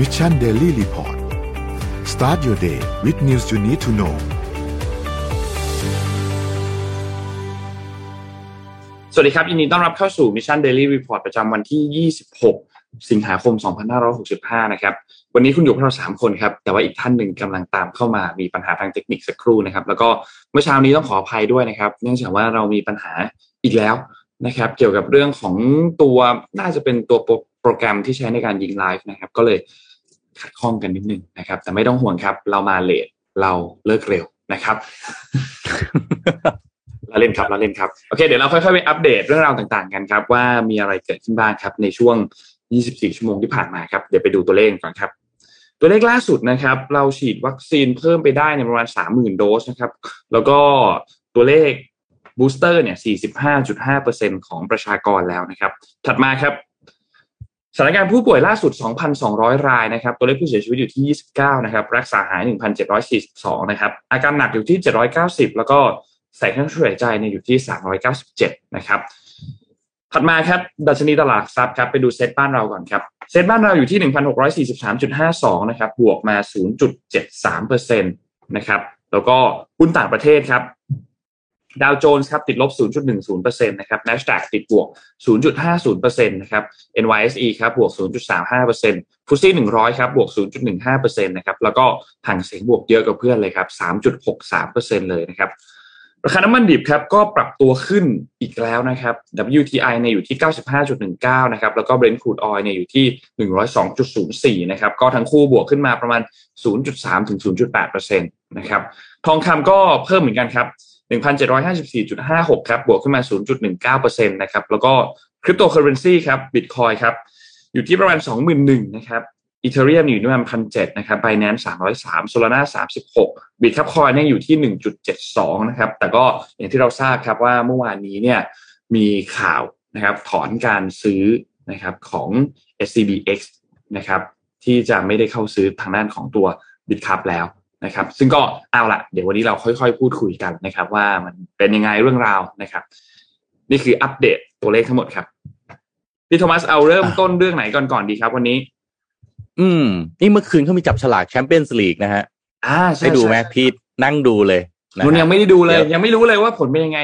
Mission Daily Report start your day with news you need to know สวัสดีครับยินดีต้อนรับเข้าสู่ Mission Daily Report ประจำวันที่ 26 สิงหาคม 2565 นะครับ วันนี้คุณอยู่กับเรา3คนครับ แต่ว่าอีกท่านหนึ่งกำลังตามเข้ามามีปัญหาทางเทคนิคสักครู่นะครับ แล้วก็เมื่อเช้านี้ต้องขออภัยด้วยนะครับ เนื่องจากว่าเรามีปัญหาอีกแล้วนะครับ เกี่ยวกับเรื่องของตัวน่าจะเป็นตัวโปรแกรมที่ใช้ในการยิงไลฟ์นะครับ ก็เลย ขัดข้องกันนิดนึงนะครับ แต่ไม่ต้องห่วงครับ เรามาเลทเราเลิกเร็วนะครับเราเล่นครับเราเล่นครับโอเคเดี๋ยวเราค่อยๆไปอัปเดตเรื่องราวต่างๆกันครับว่ามีอะไรเกิดขึ้นบ้างครับ ในช่วง 24 ชั่วโมงที่ผ่านมาครับเดี๋ยวไปดูตัวเลขก่อนครับ ตัวเลขล่าสุดนะครับ เราฉีดวัคซีนเพิ่มไปได้ในประมาณ 30,000 โดสนะครับ แล้วก็ตัวเลข booster เนี่ย 45.5%ของประชากรแล้วนะครับ ถัดมาครับ สถานการณ์ผู้ป่วยล่าสุด 2,200 รายนะครับ ตัวเลขผู้เสียชีวิตอยู่ที่ 29 นะครับ รักษาหาย 1,742 นะครับ อาการหนักอยู่ที่ 790 แล้วก็ใส่เครื่องช่วยหายใจเนี่ยอยู่ที่ 397 นะครับ ถัดมาครับ ดัชนีตลาดทรัพย์ครับ ไปดูเซ็ตบ้านเราก่อนครับ เซ็ตบ้านเราอยู่ที่ 1,643.52 นะครับ บวกมา 0.73%นะครับ แล้วก็หุ้นต่างประเทศครับ ดาวโจนส์ครับติดลบ 0.10%นะครับ NASDAQ ติดบวก 0.50%นะครับ NYSE ครับบวก 0.35%ฟุตซี่100 ครับบวก 0.15%นะครับ แล้วก็ห่างเสียงบวกเยอะกว่าเพื่อนเลยครับ 3.63%เลยนะครับ ราคาน้ำมันดิบครับก็ปรับตัวขึ้นอีกแล้วนะครับ WTI เนี่ยอยู่ที่ 95.19 นะครับ แล้วก็ Brent crude oil เนี่ยอยู่ที่ 102.04 นะครับ ก็ทั้งคู่บวกขึ้นมาประมาณ 0.3 ถึง 0.8%นะครับ ทองคำก็เพิ่มเหมือนกันครับ 1,754.56 ครับ บวกขึ้นมา 0.19%นะครับ แล้วก็คริปโตเคอเรนซีครับบิตคอยครับ อยู่ที่ประมาณ 21,000นะครับ Ethereum อยู่ที่ประมาณพันเจ็ดนะครับ Binance สามร้อยสาม Solana สามสิบหก Bitkub Coin เนี่ยอยู่ที่หนึ่งจุดเจ็ดสองนะครับ แต่ก็อย่างที่เราทราบครับว่าเมื่อวานนี้เนี่ยมีข่าวนะครับถอนการซื้อนะครับของ SCBX นะครับที่จะไม่ได้เข้าซื้อทางด้านของตัวบิตคับแล้ว นะครับ ซึ่งก็เอาละเดี๋ยววันนี้เราค่อยๆ พูดคุยกันนะครับ ว่ามันเป็นยังไงเรื่องราวนะครับ นี่คืออัปเดตตัวเลขทั้งหมดครับพี่โทมัสเอาเริ่มต้นเรื่องไหนก่อนก่อนดีครับ วันนี้ อืม นี่เมื่อคืนเขามีจับฉลากแชมเปี้ยนส์ลีกนะฮะอ่าใช่ได้ดูไหมพี่นั่งดูเลยะฮะนุ่นยังไม่ได้ดูเลยดี๋วยังไม่รู้เลยว่าผลเป็นยังไง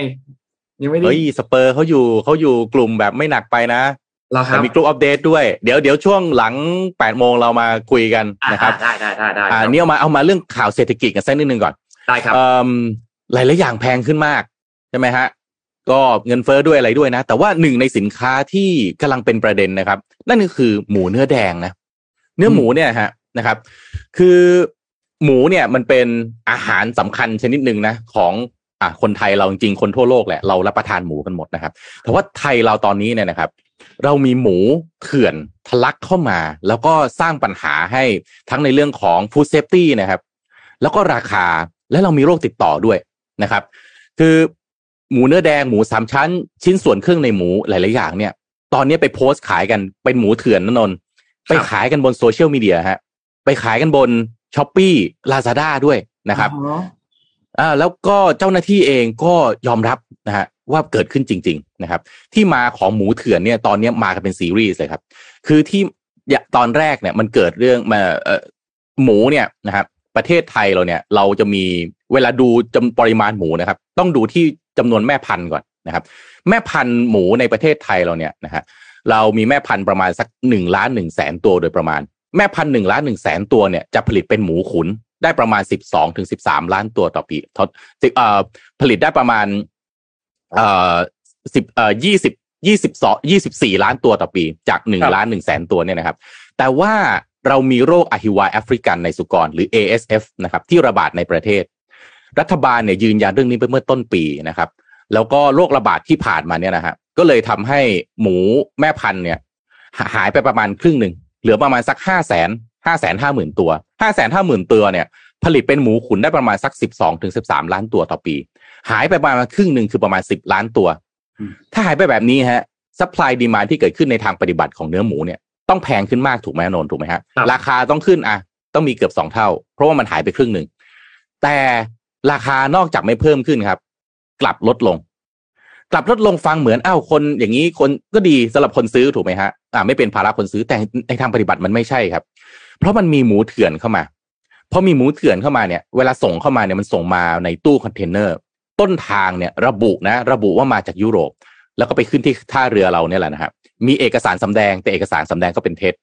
ยังไม่ได้เฮ้ยสเปอร์เขาอยู่เขาอยู่กลุ่มแบบไม่หนักไปนะเราครั แต่บมีกลุ่มอัปเดตด้วย เดี๋ยวเดี๋ยวช่วงหลังแปดโมงเรามาคุยกันอ่านะครับได้ได้ได้ได้อ่าครับนี่เอามาเอามาเรื่องข่าวเศรษฐกิจกันสักนิดนึงก่อนได้ครับเอ่อหลายหลายๆอย่างแพงขึ้นมากใช่ไหมฮะก็เงินเฟ้อด้วยอะไรด้วยนะ แต่ว่าหนึ่งในสินค้าที่กำลังเป็นประเด็นนะครับ นั่นก็คือหมูเนื้อแดงนะเนื้อหมูเนี่ยฮะนะครับ คือหมูเนี่ยมันเป็นอาหารสำคัญชนิดหนึ่งนะ ของอะคนไทยเราจริงๆคนทั่วโลกแหละเรารับประทานหมูกันหมดนะครับแต่ว่าไทยเราตอนนี้เนี่ยนะครับ เรามีหมูเถื่อนทะลักเข้ามา แล้วก็สร้างปัญหาให้ทั้งในเรื่องของ food safety นะครับ แล้วก็ราคาและเรามีโรคติดต่อด้วยนะครับ คือหมูเนื้อแดงหมูสามชั้น ชิ้นส่วนเครื่องในหมูหลาย ๆ อย่างเนี่ย ตอนนี้ไปโพสต์ขายกันเป็นหมูเถื่อนนะนนท์ไปขายกันบนโซเชียลมีเดียฮะไปขายกันบน Shopee Lazada ด้วยนะครับอ๋ออ่าแล้วก็เจ้าหน้าที่เองก็ยอมรับนะฮะ ว่าเกิดขึ้นจริง ๆ นะครับ ที่มาของหมูเถื่อนเนี่ยตอนนี้มากันเป็นซีรีส์เลยครับ คือที่ตอนแรกเนี่ยมันเกิดเรื่องมาหมูเนี่ยนะครับประเทศไทยเราเนี่ย เราจะมีเวลาดูจำปริมาณหมูนะครับ ต้องดูที่จำนวนแม่พันธุ์ก่อนนะครับ แม่พันธุ์หมูในประเทศไทยเราเนี่ยนะฮะเรามีแม่พันธุ์ประมาณสักหนึ่งล้านหนึ่งแสนตัวโดยประมาณ แม่พันธุ์หนึ่งล้านหนึ่งแสนตัวเนี่ยจะผลิตเป็นหมูขุนได้ประมาณสิบสองถึงสิบสามล้านตัวต่อปีทดเอ่อผลิตได้ประมาณ เอ่อสิบเอ่อยี่สิบยี่สิบสองยี่สิบสี่ล้านตัวต่อปี จากหนึ่งล้านหนึ่งแสนตัวเนี่ยนะครับ แต่ว่าเรามีโรคอหิวาแอฟริกันในสุกรหรือ ASF นะครับ ที่ระบาดในประเทศ รัฐบาลเนี่ยยืนยันเรื่องนี้ไปเมื่อต้นปีนะครับ แล้วก็โรคระบาดที่ผ่านมาเนี่ยนะฮะก็เลยทำให้หมูแม่พันธุ์เนี่ยหหายไปประมาณครึ่งหนึ่งเหลือประมาณสักห้าแสนห้าแสนห้าหมื่นตัวห้าแสนห้าหมื่นตัวเนี่ย ผลิตเป็นหมูขุนได้ประมาณสักสิบสองถึงสิบสามล้านตัวต่อปี หายไปประมาณครึ่งหนึ่งคือประมาณสิบล้านตัวอืมถ้าหายไปแบบนี้ฮะ supply demand ที่เกิดขึ้นในทางปฏิบัติของเนื้อหมูเนี่ยต้องแพงขึ้นมากถูกไหมนนท์ถูกไหมฮะครับราคาต้องขึ้นอะต้องมีเกือบสองเท่า เพราะว่ามันหายไปครึ่งหนึ่งแต่ราคานอกจากไม่เพิ่มขึ้นครับ กลับลดลง กลับลดลงฟังเหมือนอ้าวคนอย่างนี้คนก็ดีสำหรับคนซื้อถูกไหมฮะอ่าไม่เป็นภาระคนซื้อแต่ในทางปฏิบัติมันไม่ใช่ครับ เพราะมันมีหมูเถื่อนเข้ามาพอมีหมูเถื่อนเข้ามาเนี่ยเวลาส่งเข้ามาเนี่ยมันส่งมาในตู้คอนเทนเนอร์ ต้นทางเนี่ยระบุนะ ระบุว่ามาจากยุโรป แล้วก็ไปขึ้นที่ท่าเรือเราเนี่ยแหละนะครับมีเอกสารสำแดงแต่เอกสารสำแดงก็เป็นเท็จ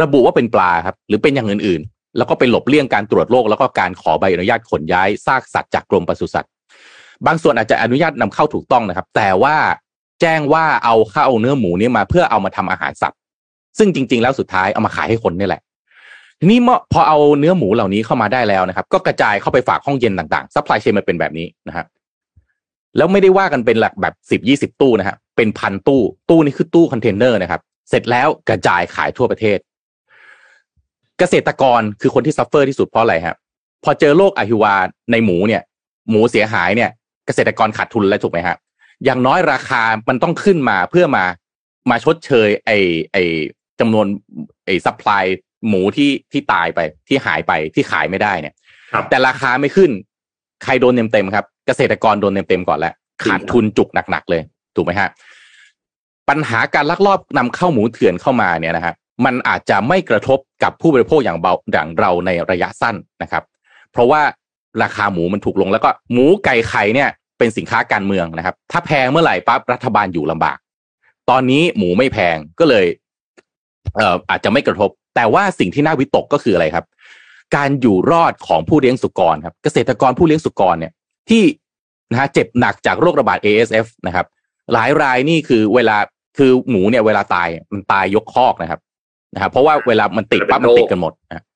ระบุว่าเป็นปลาครับหรือเป็นอย่างอื่นๆ แล้วก็ไปหลบเลี่ยงการตรวจโรคแล้วก็การขอใบอนุญาตขนย้ายซากสัตว์จากกรมปศุสัตว์บางส่วนอาจจะอนุญาตนำเข้าถูกต้องนะครับ แต่ว่าแจ้งว่าเอาเข้าเนื้อหมูนี้มาเพื่อเอามาทำอาหารสัตว์ ซึ่งจริง ๆ แล้วสุดท้ายเอามาขายให้คนนี่แหละทีนี้พอเอาเนื้อหมูเหล่านี้เข้ามาได้แล้วนะครับ ก็กระจายเข้าไปฝากห้องเย็นต่างๆ supply chain มันเป็นแบบนี้นะครับ แล้วไม่ได้ว่ากันเป็นหลักแบบสิบยี่สิบตู้นะฮะเป็นพันตู้ ตู้นี้คือตู้คอนเทนเนอร์นะครับ เสร็จแล้วกระจายขายทั่วประเทศ เกษตรกรคือคนที่ suffer ที่สุดเพราะอะไรครับพอเจอโรคอหิวาในหมูเนี่ย หมูเสียหายเนี่ย เกษตรกรขาดทุนแล้วถูกไหมฮะอย่างน้อยราคามันต้องขึ้นมาเพื่อมามาชดเชย ไอ้ไอ้จำนวนไอ้ supply หมูที่ที่ตายไปที่หายไปที่ขายไม่ได้เนี่ยแต่ราคาไม่ขึ้น ใครโดนเต็มเต็มครับ เกษตรกรโดนเต็มเต็มก่อนแล้วขาดทุนจุกหนักๆเลย ถูกไหมฮะปัญหาการลักลอบนำเข้าหมูเถื่อนเข้ามาเนี่ยนะฮะมันอาจจะไม่กระทบกับผู้บริโภคอย่างเบาอย่างเราในระยะสั้นนะครับ เพราะว่าราคาหมูมันถูกลงแล้วก็หมูไก่ไข่เนี่ยเป็นสินค้าการเมืองนะครับ ถ้าแพงเมื่อไหร่ปั๊บรัฐบาลอยู่ลำบาก ตอนนี้หมูไม่แพงก็เลยเอ่ออาจจะไม่กระทบ แต่ว่าสิ่งที่น่าวิตกก็คืออะไรครับ การอยู่รอดของผู้เลี้ยงสุกรครับเกษตรกรผู้เลี้ยงสุกรเนี่ยที่นะฮะเจ็บหนักจากโรคระบาด ASF นะครับ หลายรายนี่คือเวลาคือหมูเนี่ยเวลาตายมันตายยกคอกนะครับนะครับเพราะว่าเวลามันติดปั๊บมันติดกันหมด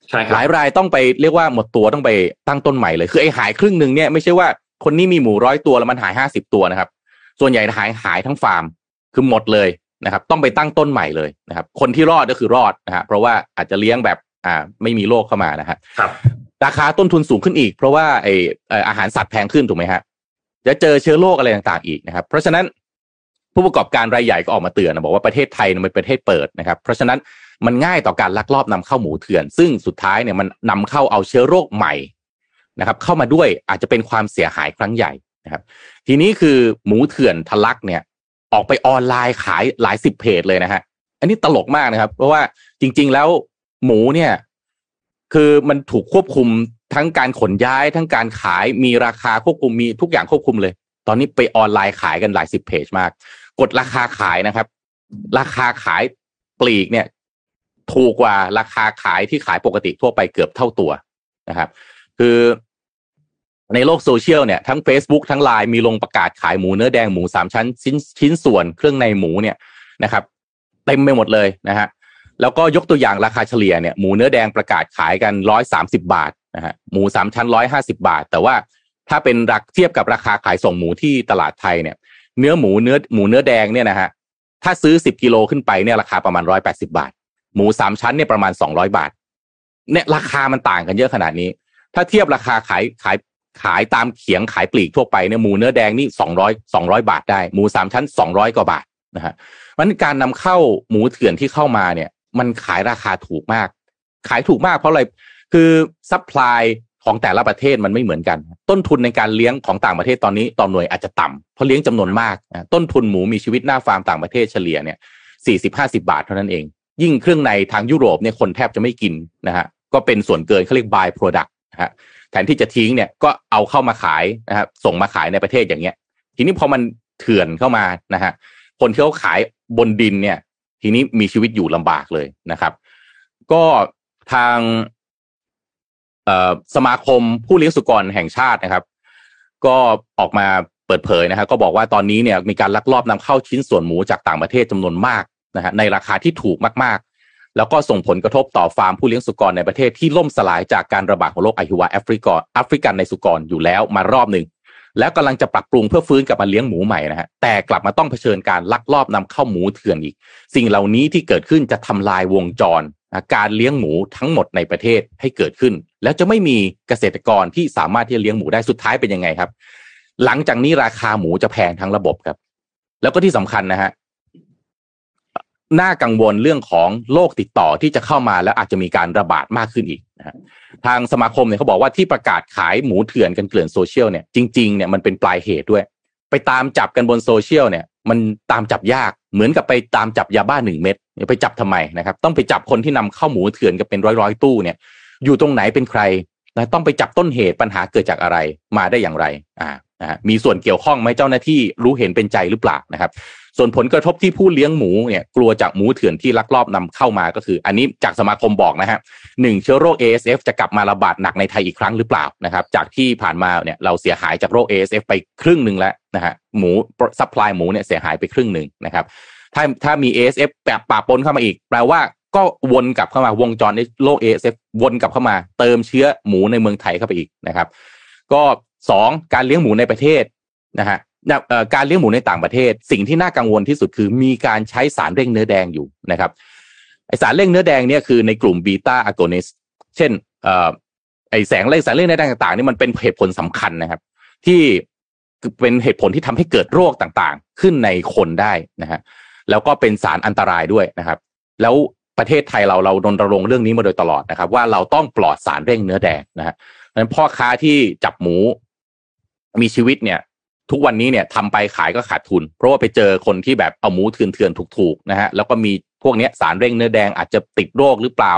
ใช่หลายรายต้องไปเรียกว่าหมดตัวต้องไปตั้งต้นใหม่เลยคือไอ้หายครึ่งหนึ่งเนี่ยไม่ใช่ว่าคนนี้มีหมูร้อยตัวแล้วมันหายห้าสิบตัวนะครับ ส่วนใหญ่หายหายทั้งฟาร์มคือหมดเลยนะครับ ต้องไปตั้งต้นใหม่เลยนะครับ คนที่รอดก็คือรอดนะฮะเพราะว่าอาจจะเลี้ยงแบบ อ่าไม่มีโรคเข้ามานะฮะครับ ราคาต้นทุนสูงขึ้นอีก เพราะว่าไออาหารสัตว์แพงขึ้นถูกไหมฮะจะเจอเชื้อโรคอะไรต่างๆอีกนะครับ เพราะฉะนั้นผู้ประกอบการรายใหญ่ก็ออกมาเตือนนะบอกว่าประเทศไทยเป็นประเทศเปิดนะครับ เพราะฉะนั้นมันง่ายต่อการลักลอบนำเข้าหมูเถื่อน ซึ่งสุดท้ายเนี่ยมันนำเข้าเอาเชื้อโรคใหม่นะครับ เข้ามาด้วยอาจจะเป็นความเสียหายครั้งใหญ่นะครับ ทีนี้คือหมูเถื่อนทะลักเนี่ย ออกไปออนไลน์ขายหลายสิบเพจเลยนะฮะอันนี้ตลกมากนะครับ เพราะว่าจริง ๆ แล้ว หมูเนี่ย คือมันถูกควบคุมทั้งการขนย้ายทั้งการขายมีราคาควบคุมมีทุกอย่างควบคุมเลย ตอนนี้ไปออนไลน์ขายกันหลายสิบเพจมาก กดราคาขายนะครับ ราคาขายปลีกเนี่ย ถูกกว่าราคาขายที่ขายปกติทั่วไปเกือบเท่าตัวนะครับ คือในโลกโซเชียลเนี่ยทั้ง Facebook ทั้งไลน์มีลงประกาศขายหมูเนื้อแดงหมูสามชั้นชิ้นชิ้นส่วนเครื่องในหมูเนี่ยนะครับเต็มไปหมดเลยนะฮะ แล้วก็ยกตัวอย่างราคาเฉลี่ยเนี่ยหมูเนื้อแดงประกาศขายกันร้อยสามสิบาทนะฮะหมูสามชั้นร้อยห้าสิบาท แต่ว่าถ้าเป็นรักเทียบกับราคาขายส่งหมูที่ตลาดไทยเนี่ย เนื้อหมูเนื้อหมูเนื้อแดงเนี่ยนะฮะถ้าซื้อสิบกิโลขึ้นไปเนี่ยราคาประมาณร้อยแปดสิบาท หมูสามชั้นเนี่ยประมาณสองร้อยบาทเนี่ยราคามันต่างกันเยอะขนาดนี้ ถ้าเทียบราคาขายขายขายตามเขียงขายปลีกทั่วไปเนี่ยหมูเนื้อแดงนี่สองร้อยสองร้อยบาทได้หมูสามชั้นสองร้อยกว่าบาทนะฮะมันการนำเข้าหมูเถื่อนที่เข้ามาเนี่ย มันขายราคาถูกมาก ขายถูกมากเพราะอะไรคือ supply ของแต่ละประเทศมันไม่เหมือนกัน ต้นทุนในการเลี้ยงของต่างประเทศตอนนี้ต่อหน่วยอาจจะต่ำเพราะเลี้ยงจำนวนมาก ต้นทุนหมูมีชีวิตหน้าฟาร์มต่างประเทศเฉลี่ยเนี่ยสี่สิบห้าสิบบาทเท่านั้นเอง ยิ่งเครื่องในทางยุโรปเนี่ยคนแทบจะไม่กินนะฮะก็เป็นส่วนเกินเขาเรียก by product นะฮะแทนที่จะทิ้งเนี่ยก็เอาเข้ามาขายนะครับส่งมาขายในประเทศอย่างเงี้ย ทีนี้พอมันเถื่อนเข้ามานะฮะคนที่เขาขายบนดินเนี่ย ทีนี้มีชีวิตอยู่ลำบากเลยนะครับ ก็ทางสมาคมผู้เลี้ยงสุกรแห่งชาตินะครับ ก็ออกมาเปิดเผยนะครับก็บอกว่าตอนนี้เนี่ยมีการลักลอบนำเข้าชิ้นส่วนหมูจากต่างประเทศจำนวนมากนะฮะในราคาที่ถูกมากๆ แล้วก็ส่งผลกระทบต่อฟาร์มผู้เลี้ยงสุกรในประเทศที่ล่มสลายจากการระบาดของโรคไอฮิวาแอฟริกาแอฟริกันในสุกรอยู่แล้วมารอบหนึ่ง แล้วกำลังจะปรับปรุงเพื่อฟื้นกลับมาเลี้ยงหมูใหม่นะฮะแต่กลับมาต้องเผชิญการลักลอบนำเข้าหมูเถื่อนอีก สิ่งเหล่านี้ที่เกิดขึ้นจะทำลายวงจรการเลี้ยงหมูทั้งหมดในประเทศให้เกิดขึ้น แล้วจะไม่มีเกษตรกรที่สามารถที่จะเลี้ยงหมูได้สุดท้ายเป็นยังไงครับ หลังจากนี้ราคาหมูจะแพงทั้งระบบครับ แล้วก็ที่สำคัญนะฮะน่ากังวลเรื่องของโรคติดต่อที่จะเข้ามาแล้วอาจจะมีการระบาดมากขึ้นอีก นะฮะทางสมาคมเนี่ยเขาบอกว่าที่ประกาศขายหมูเถื่อนกันเกลื่อนโซเชียลเนี่ยจริงๆเนี่ยมันเป็นปลายเหตุด้วย ไปตามจับกันบนโซเชียลเนี่ย มันตามจับยากเหมือนกับไปตามจับยาบ้าหนึ่งเม็ดไปจับทำไมนะครับ ต้องไปจับคนที่นำเข้าหมูเถื่อนกันเป็นร้อยร้อยตู้เนี่ย อยู่ตรงไหนเป็นใครนะต้องไปจับต้นเหตุปัญหาเกิดจากอะไรมาได้อย่างไรอ่านะมีส่วนเกี่ยวข้องไหมเจ้าหน้าที่รู้เห็นเป็นใจหรือเปล่านะครับ ส่วนผลกระทบที่ผู้เลี้ยงหมูเนี่ยกลัวจากหมูเถื่อนที่ลักลอบนำเข้ามาก็คือ อันนี้จากสมาคมบอกนะฮะหนึ่งเชื้อโรค ASF จะกลับมาระบาดหนักในไทยอีกครั้งหรือเปล่านะครับ จากที่ผ่านมาเนี่ยเราเสียหายจากโรค ASF ไปครึ่งหนึ่งแล้วนะฮะหมู supply หมูเนี่ยเสียหายไปครึ่งหนึ่งนะครับ ถ้าถ้ามี ASF แปะปะปนเข้ามาอีก แปลว่าก็วนกลับเข้ามาวงจรในโลก ASF วนกลับเข้ามา เติมเชื้อหมูในเมืองไทยเข้าไปอีกนะครับ ก็สองการเลี้ยงหมูในประเทศนะฮะ การเลี้ยงหมูในต่างประเทศ สิ่งที่น่ากังวลที่สุดคือมีการใช้สารเร่งเนื้อแดงอยู่นะครับไอสารเร่งเนื้อแดงเนี่ยคือในกลุ่มบีตาอะโกนิสเช่นไอแสงเร่งสารเร่งเนื้อแดงต่างๆนี่มันเป็นเหตุผลสำคัญนะครับ ที่เป็นเหตุผลที่ทำให้เกิดโรคต่างๆ ขึ้นในคนได้นะฮะแล้วก็เป็นสารอันตรายด้วยนะครับ แล้วประเทศไทยเราเราดนรงเรื่องนี้มาโดยตลอดนะครับ ว่าเราต้องปลอดสารเร่งเนื้อแดงนะฮะเพราะฉะนั้นพ่อค้าที่จับหมูมีชีวิตเนี่ย ทุกวันนี้เนี่ยทำไปขายก็ขาดทุน เพราะว่าไปเจอคนที่แบบเอาหมูเถื่อนๆถูกๆนะฮะแล้วก็มีพวกนี้สารเร่งเนื้อแดงอาจจะติดโรคหรือเปล่า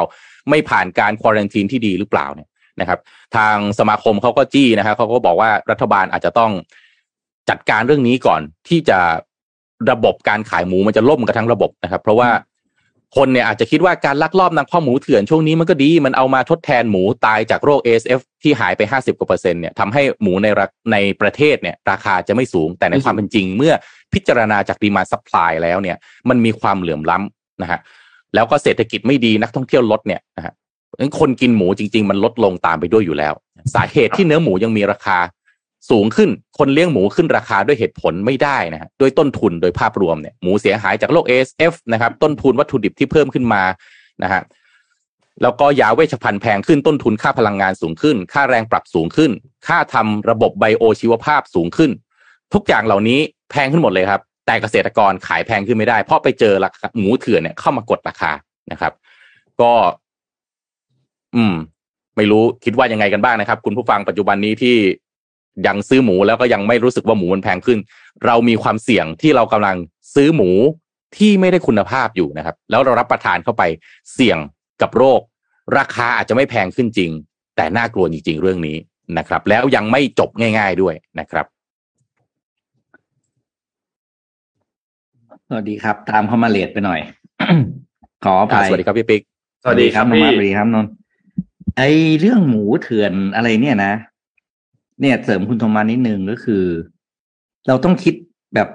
ไม่ผ่านการควอรันทีนที่ดีหรือเปล่าเนี่ยนะครับ ทางสมาคมเขาก็จี้นะครับเขาก็บอกว่ารัฐบาลอาจจะต้องจัดการเรื่องนี้ก่อนที่จะระบบการขายหมูมันจะล่มกันทั้งระบบนะครับ เพราะว่า คนเนี่ยอาจจะคิดว่าการลักลอบนำข้อหมูเถื่อนช่วงนี้มันก็ดีมันเอามาทดแทนหมูตายจากโรค ASF ที่หายไปห้าสิบกว่าเปอร์เซ็นต์เนี่ยทำให้หมูในในประเทศเนี่ยราคาจะไม่สูง แต่ในความเป็นจริง เมื่อพิจารณาจาก demand supply แล้วเนี่ย มันมีความเหลื่อมล้ำนะฮะแล้วก็เศรษฐกิจไม่ดีนักท่องเที่ยวลดเนี่ยนะฮะคนกินหมูจริง ๆ มันลดลงตามไปด้วยอยู่แล้ว สาเหตุที่เนื้อหมูยังมีราคา สูงขึ้นคนเลี้ยงหมูขึ้นราคาด้วยเหตุผลไม่ได้นะฮะด้วยต้นทุนโดยภาพรวมเนี่ยหมูเสียหายจากโรค ASF นะครับต้นทุนวัตถุดิบที่เพิ่มขึ้นมานะฮะแล้วก็ยาเวชภัณฑ์แพงขึ้นต้นทุนค่าพลังงานสูงขึ้น ค่าแรงปรับสูงขึ้น ค่าทำระบบไบโอชีวภาพสูงขึ้น ทุกอย่างเหล่านี้แพงขึ้นหมดเลยครับ แต่เกษตรกรขายแพงขึ้นไม่ได้ เพราะไปเจอราคาหมูเถื่อนเนี่ยเข้ามากดราคานะครับ ก็ อืม ไม่รู้คิดว่ายังไงกันบ้างนะครับ คุณผู้ฟังปัจจุบันนี้ที่ ยังซื้อหมูแล้วก็ยังไม่รู้สึกว่าหมูมันแพงขึ้น เรามีความเสี่ยงที่เรากำลังซื้อหมูที่ไม่ได้คุณภาพอยู่นะครับ แล้วเรารับประทานเข้าไปเสี่ยงกับโรค ราคาอาจจะไม่แพงขึ้นจริง แต่น่ากลัวจริง ๆ เรื่องนี้นะครับ แล้วยังไม่จบง่าย ๆด้วยนะครับสวัสดีครับ ตามเข้ามาเลดไปหน่อย ขอไปสวัสดีครับพี่ปิ๊กสวัสดีครับนนท์สวัสดีครับนนท์ไอเรื่องหมูเถื่อนอะไรเนี่ยนะ เนี่ยเสริมคุณโทมานิดนึงก็คือ เราต้องคิดแบบ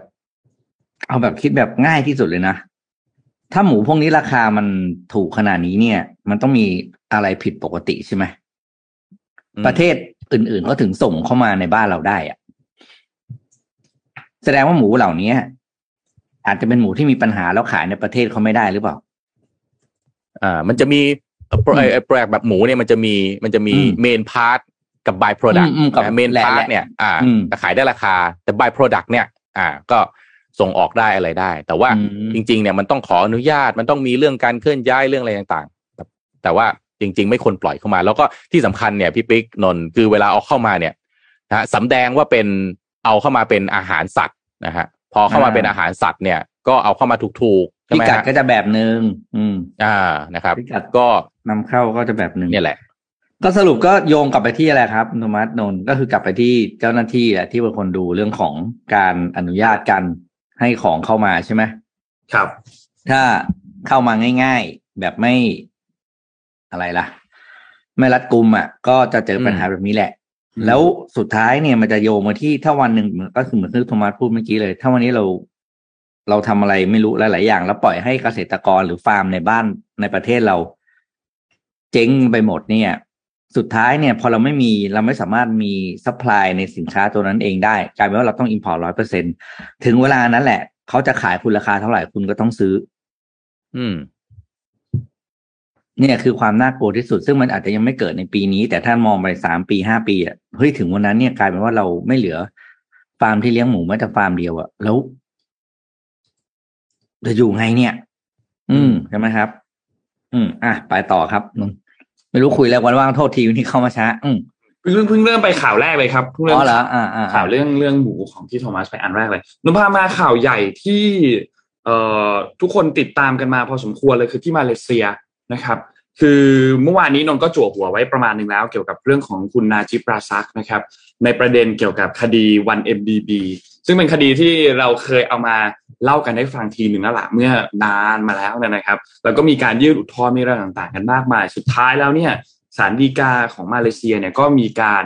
เอาแบบคิดแบบง่ายที่สุดเลยนะ ถ้าหมูพวกนี้ราคามันถูกขนาดนี้เนี่ย มันต้องมีอะไรผิดปกติใช่ไหมประเทศอื่นๆก็ถึงส่งเข้ามาในบ้านเราได้อะแสดงว่าหมูเหล่านี้อาจจะเป็นหมูที่มีปัญหาแล้วขายในประเทศเขาไม่ได้หรือเปล่า อ่า มันจะมีไอ้แปลกแบบหมูเนี่ยมันจะมีมันจะมี main part กับ by-product main part เนี่ยอ่าขายได้ราคา แต่ by-product เนี่ย อ่า ก็ส่งออกได้อะไรได้ แต่ว่าจริง ๆ เนี่ยมันต้องขออนุญาตมันต้องมีเรื่องการเคลื่อนย้ายเรื่องอะไรต่างๆ แต่ว่าจริง ๆ ไม่ควรปล่อยเข้ามา แล้วก็ที่สำคัญเนี่ยพี่ปิ๊กนนคือเวลาเอาเข้ามาเนี่ยนะสำแดงว่าเป็นเอาเข้ามาเป็นอาหารสัตว์นะฮะพอเข้ามาเป็นอาหารสัตว์เนี่ย ก็เอาเข้ามาถูกๆพิกัดก็จะแบบหนึ่งอืม อ่านะครับพิกัดก็นำเข้าก็จะแบบหนึ่งเนี่ยแหละ ก็สรุปก็โยงกลับไปที่อะไรครับโทมัสนนก็คือกลับไปที่เจ้าหน้าที่แหละที่เป็นคนดูเรื่องของการอนุญาตกันให้ของเข้ามาใช่ไหมครับ ถ้าเข้ามาง่าย ๆ แบบไม่อะไรล่ะ ไม่รัดกุมอะ ก็จะเจอปัญหาแบบนี้แหละ แล้วสุดท้ายเนี่ยมันจะโยงมาที่ถ้าวันหนึ่งก็คือเหมือนที่โทมัสพูดเมื่อกี้เลย ถ้าวันนี้เราเราทำอะไรไม่รู้หลาย ๆ อย่าง แล้วปล่อยให้เกษตรกรหรือฟาร์มในบ้านในประเทศเรา เจ๊งไปหมดเนี่ย สุดท้ายเนี่ยพอเราไม่มีเราไม่สามารถมี supply ในสินค้าตัวนั้นเองได้กลายเป็นว่าเราต้อง import ร้อยเปอร์เซ็นต์ถึงเวลานั้นแหละ เขาจะขายคุณราคาเท่าไหร่คุณก็ต้องซื้อ อืม เนี่ยคือความน่ากลัวที่สุด ซึ่งมันอาจจะยังไม่เกิดในปีนี้ แต่ถ้ามองไปสามปีห้าปีอะเฮ้ยถึงวันนั้นเนี่ยกลายเป็นว่าเราไม่เหลือ ฟาร์มที่เลี้ยงหมูแม้แต่ฟาร์มเดียวอะแล้วจะอยู่ไงเนี่ย อืมใช่ไหมครับ อืม อะไปต่อครับนน ไม่รู้คุยแล้ววันว่างโทษทีวันนี้เข้ามาช้า อืมเพิ่งเพิ่งเริ่มไปข่าวแรกเลยครับเพิ่งเริ่มข่าวเรื่องเรื่องหมูของที่โทมัสไปอันแรกเลยนุพามาข่าวใหญ่ที่เอ่อทุกคนติดตามกันมาพอสมควรเลยคือที่มาเลเซียนะครับ คือเมื่อวานนี้นนก็จั่วหัวไว้ประมาณหนึ่งแล้ว เกี่ยวกับเรื่องของคุณนาจิปราซักนะครับ ในประเด็นเกี่ยวกับคดี 1MDB ซึ่งเป็นคดีที่เราเคยเอามาเล่ากันให้ฟังทีหนึ่งแล้วละเมื่อนานมาแล้วนะครับ แล้วก็มีการยื่นอุทธรณ์มีเรื่องต่างๆ กันมากมาย สุดท้ายแล้วเนี่ยศาลฎีกาของมาเลเซียเนี่ยก็มีการ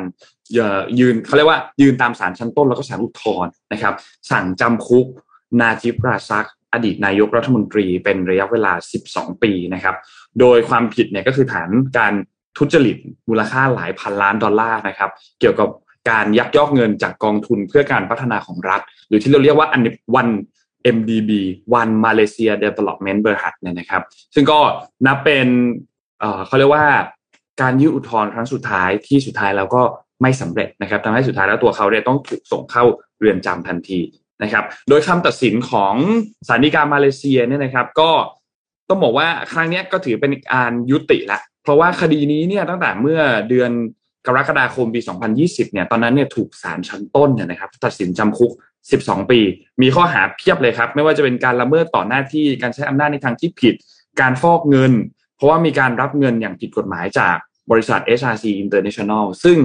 ยืนเขาเรียกว่ายืนตามศาลชั้นต้นแล้วก็ศาลอุทธรณ์นะครับ สั่งจำคุกนาจิปราซักอดีตนายกรัฐมนตรีเป็นระยะเวลา 12 ปีนะครับ โดยความผิดเนี่ยก็คือฐานการทุจริตมูลค่าหลายพันล้านดอลลาร์นะครับ เกี่ยวกับการยักยอกเงินจากกองทุนเพื่อการพัฒนาของรัฐ หรือที่เราเรียกว่าอันวัน MDB One Malaysia Development Berhad เนี่ยนะครับ ซึ่งก็นับเป็นเขาเรียกว่าการยื่นอุทธรณ์ครั้งสุดท้ายที่สุดท้ายแล้วก็ไม่สำเร็จนะครับทำให้สุดท้ายแล้วตัวเขาเนี่ยต้องถูกส่งเข้าเรือนจำทันทีนะครับ โดยคำตัดสินของศาลฎีกามาเลเซียเนี่ยนะครับ ก็ ต้องบอกว่าครั้งนี้ก็ถือเป็นการยุติละเพราะว่าคดีนี้เนี่ยตั้งแต่เมื่อเดือนกรกฎาคมปี 2020 เนี่ยตอนนั้นเนี่ยถูกศาลชั้นต้นเนี่ยนะครับตัดสินจำคุก 12 ปี มีข้อหาเพียบเลยครับ ไม่ว่าจะเป็นการละเมิดต่อหน้าที่การใช้อำนาจในทางที่ผิด การฟอกเงิน เพราะว่ามีการรับเงินอย่างผิดกฎหมายจากบริษัท HRC International ซึ่ง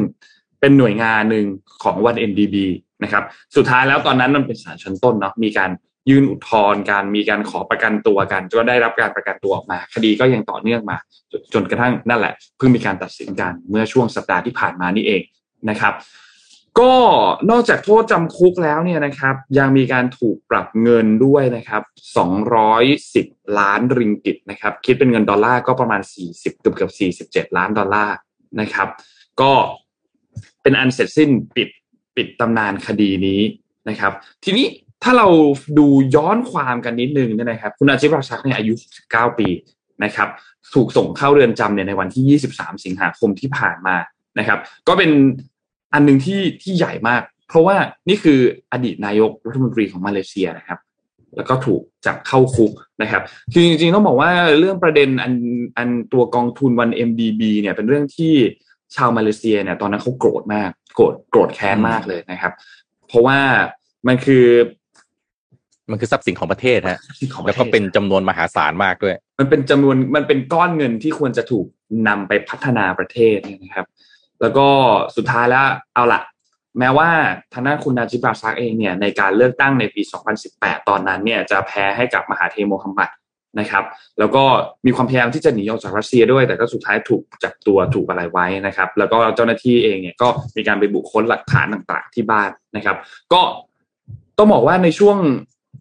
เป็นหน่วยงานหนึ่งของ 1MDB นะครับสุดท้ายแล้วตอนนั้นมันเป็นศาลชั้นต้นเนาะมีการ ยื่นอุทธรณ์การมีการขอประกันตัวกันก็ได้รับการประกันตัวออกมา คดีก็ยังต่อเนื่องมาจนกระทั่งนั่นแหละเพิ่งมีการตัดสินกันเมื่อช่วงสัปดาห์ที่ผ่านมานี่เองนะครับ ก็นอกจากโทษจำคุกแล้วเนี่ยนะครับ ยังมีการถูกปรับเงินด้วยนะครับ 210 ล้านริงกิตนะครับ คิดเป็นเงินดอลลาร์ก็ประมาณ 40เกือบเกือบ47 ล้านดอลลาร์นะครับ ก็เป็นอันเสร็จสิ้นปิดปิดตำนานคดีนี้นะครับ ทีนี้ ถ้าเราดูย้อนความกันนิดนึงเนี่ยนะครับ คุณอาชิราชักเนี่ยอายุ 19 ปีนะครับ ถูกส่งเข้าเรือนจำเนี่ยในวันที่ 23 สิงหาคมที่ผ่านมานะครับ ก็เป็นอันหนึ่งที่ที่ใหญ่มาก เพราะว่านี่คืออดีตนายกรัฐมนตรีของมาเลเซียนะครับ แล้วก็ถูกจับเข้าคุกนะครับ คือจริงๆต้องบอกว่าเรื่องประเด็นอันอันตัวกองทุนวัน MDB เนี่ยเป็นเรื่องที่ชาวมาเลเซียเนี่ยตอนนั้นเขาโกรธมาก โกรธโกรธแค้นมากเลยนะครับ เพราะว่ามันคือ มันคือทรัพย์สินของประเทศฮะแล้วก็เป็นจำนวนมหาศาลมากด้วย มันเป็นจำนวนมันเป็นก้อนเงินที่ควรจะถูกนำไปพัฒนาประเทศนะครับ แล้วก็สุดท้ายแล้วเอาละแม้ว่าทางด้านคุณนาจิบาซักเองเนี่ยในการเลือกตั้งในปี 2018 ตอนนั้นเนี่ยจะแพ้ให้กับมหาเทโมฮัมหมัดนะครับ แล้วก็มีความพยายามที่จะหนีออกจากรัสเซียด้วย แต่ก็สุดท้ายถูกจับตัวถูกอะไรไว้นะครับ แล้วก็เจ้าหน้าที่เองเนี่ยก็มีการไปบุคคลหลักฐานต่างๆ ที่บ้านนะครับ ก็ต้องบอกว่าในช่วง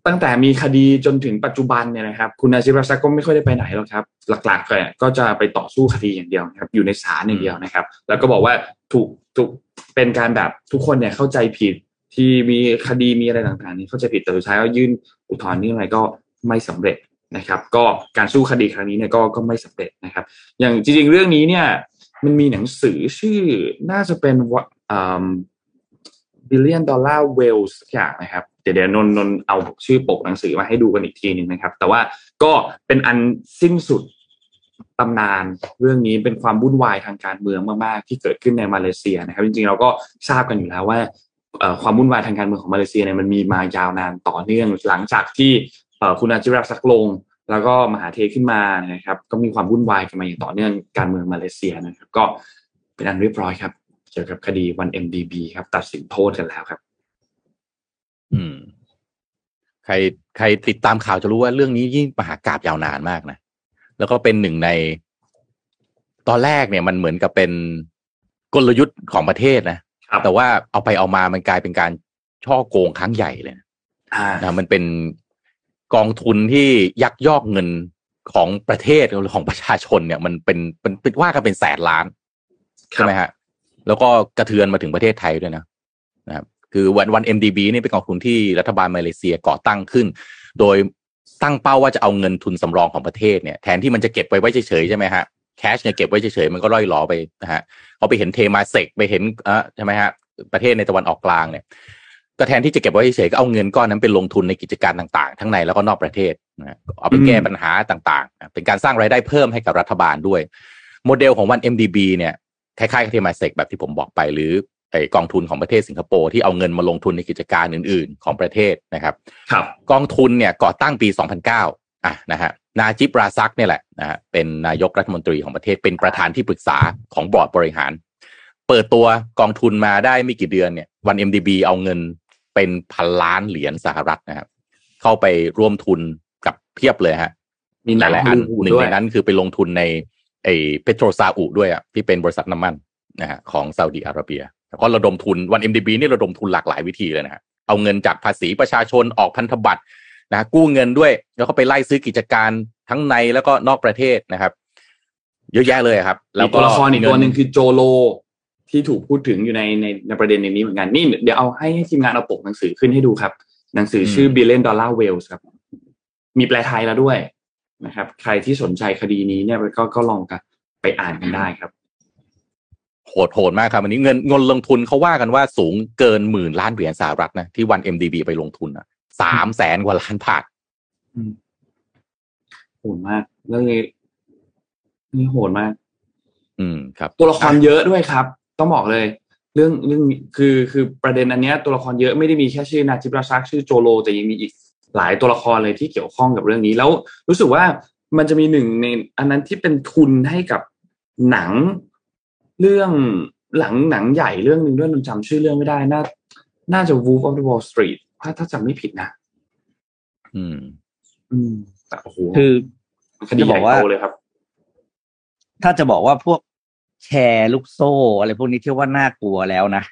ตั้งแต่มีคดีจนถึงปัจจุบันเนี่ยนะครับ คุณนาซิรัสก็ไม่ค่อยได้ไปไหนหรอกครับ หลักๆก็จะไปต่อสู้คดีอย่างเดียวครับ อยู่ในศาลอย่างเดียวนะครับ แล้วก็บอกว่าถูกถูกเป็นการแบบทุกคนเนี่ยเข้าใจผิดที่มีคดีมีอะไรต่างๆ นี้เข้าใจผิดแต่สุดท้ายก็ยื่นอุทธรณ์นี่อะไรก็ไม่สำเร็จนะครับ ก็การสู้คดีครั้งนี้เนี่ยก็ก็ไม่สำเร็จนะครับ อย่างจริงๆเรื่องนี้เนี่ยมันมีหนังสือชื่อน่าจะเป็นว่า Billion Dollar Whale อย่างนะครับ เดี๋ยวเดี๋ยวนนนเอาชื่อปกหนังสือมาให้ดูกันอีกทีหนึ่งนะครับ แต่ว่าก็เป็นอันสิ้นสุดตำนานเรื่องนี้เป็นความวุ่นวายทางการเมืองมากๆ ที่เกิดขึ้นในมาเลเซียนะครับ จริงๆเราก็ทราบกันอยู่แล้วว่าความวุ่นวายทางการเมืองของมาเลเซียเนี่ยมันมีมายาวนานต่อเนื่องหลังจากที่คุณนาจิบราซักลง แล้วก็มหาเทขึ้นมานะครับ ก็มีความวุ่นวายกันมาอย่างต่อเนื่องการเมืองมาเลเซียนะครับ ก็เป็นอันเรียบร้อยครับ เกี่ยวกับคดีวัน MDB ครับ ตัดสินโทษกันแล้วครับ อืม ใครใครติดตามข่าวจะรู้ว่าเรื่องนี้ยิ่งมหากราบยาวนานมากนะ แล้วก็เป็นหนึ่งใน ตอนแรกเนี่ยมันเหมือนกับเป็นกลยุทธ์ของประเทศนะ แต่ว่าเอาไปเอามามันกลายเป็นการช่อโกงครั้งใหญ่เลยนะมันเป็นกองทุนที่ยักยอกเงินของประเทศหรือของประชาชนเนี่ย มันเป็นเป็นว่ากันเป็นแสนล้านใช่ไหมฮะ แล้วก็กระเทือนมาถึงประเทศไทยด้วยนะนะครับ คือวันวัน MDB นี่เป็นกองทุนที่รัฐบาลมาเลเซียก่อตั้งขึ้น โดยตั้งเป้าว่าจะเอาเงินทุนสำรองของประเทศเนี่ยแทนที่มันจะเก็บไว้ไว้เฉยๆใช่ไหมฮะแคชเนี่ยเก็บไว้เฉยๆมันก็ร่อยหลอไปนะฮะพอไปเห็นเทมาเซกไปเห็นอะใช่ไหมฮะประเทศในตะวันออกกลางเนี่ยก็แทนที่จะเก็บไว้เฉยๆก็เอาเงินก้อนนั้นไปลงทุนในกิจการต่างๆ ทั้งในแล้วก็นอกประเทศนะเอาไปแก้ปัญหาต่างๆ เป็นการสร้างรายได้เพิ่มให้กับรัฐบาลด้วย โมเดลของวัน MDB เนี่ยคล้ายๆกับเทมาเซกแบบที่ผมบอกไปหรือ ไอกองทุนของประเทศสิงคโปร์ที่เอาเงินมาลงทุนในกิจการอื่น ๆ ของประเทศนะครับครับกองทุนเนี่ยก่อตั้งปี 2009อะนะฮะนาจิบราซักเนี่ยแหละนะฮะเป็นนายกรัฐมนตรีของประเทศเป็นประธานที่ปรึกษาของบอร์ดบริหาร เปิดตัวกองทุนมาได้ไม่กี่เดือนเนี่ยวัน MDB เอาเงินเป็นพันล้านเหรียญสหรัฐนะครับเข้าไปร่วมทุนกับเพียบเลยฮะมีหนังหลายๆอันฮูหนึ่งด้วในยนั้นคือไปลงทุนในไอ้เปโตรซาอุด้วยอะที่เป็นบริษัทน้ำมันนะฮะของซาอุดิอาระเบีย แล้วก็ระดมทุนวัน MDB นี่ระดมทุนหลากหลายวิธีเลยนะฮะเอาเงินจากภาษีประชาชนออกพันธบัตรนะกู้เงินด้วย แล้วก็ไปไล่ซื้อกิจการทั้งในแล้วก็นอกประเทศนะครับ เยอะแยะเลยครับ แล้แล้ววตัก็วละครอีกตัวหนึ่งเคือโจโลที่ถูกพูดถึงอยู่ในในในประเด็นในนี้เหมือนกันนี่เดี๋ยวเอาให้ให้ทีมงานเอาปกหนังสือขึ้นให้ดูครับ หนังสือชื่อ Billion Dollar Whales ครับ มีแปลไทยแล้วด้วยนะครับ ใครที่สนใจคดีนี้เนี่ยก็ก็ลองกันไปอ่านกันได้ครับ โหดโหดมากครับอันนี้เงินเงินลงทุนเขาว่ากันว่าสูงเกินหมื่นล้านเหรียญสหรัฐนะที่วัน MDB ไปลงทุนอะสามแสนกว่าล้านบาทโหดมากเรื่องนี้นี่โหดมาก อืมครับ ตัวละครเยอะด้วยครับ ต้องบอกเลย เรื่องเรื่องคือคือประเด็นอันเนี้ย ตัวละครเยอะไม่ได้มีแค่ชื่อนาจิบราซักชื่อโจโลแต่ยังมีอีกหลายตัวละครเลยที่เกี่ยวข้องกับเรื่องนี้ แล้วรู้สึกว่ามันจะมีหนึ่งในอันนั้นที่เป็นทุนให้กับหนัง เรื่องหลังหนังใหญ่เรื่องหนึ่งด้วยนนจำชื่อเรื่องไม่ได้ น่า น่าจะ Wolf of the Wall Street ถ้าถ้าจำไม่ผิดนะ อืม อืมแต่โอ้โหคือคดีใหจะบญ่อกว่าโตเลยครับ ถ้าจะบอกว่าพวกแชร์ลูกโซ่ อะไรพวกนี้ที่ว่าน่ากลัวแล้วนะ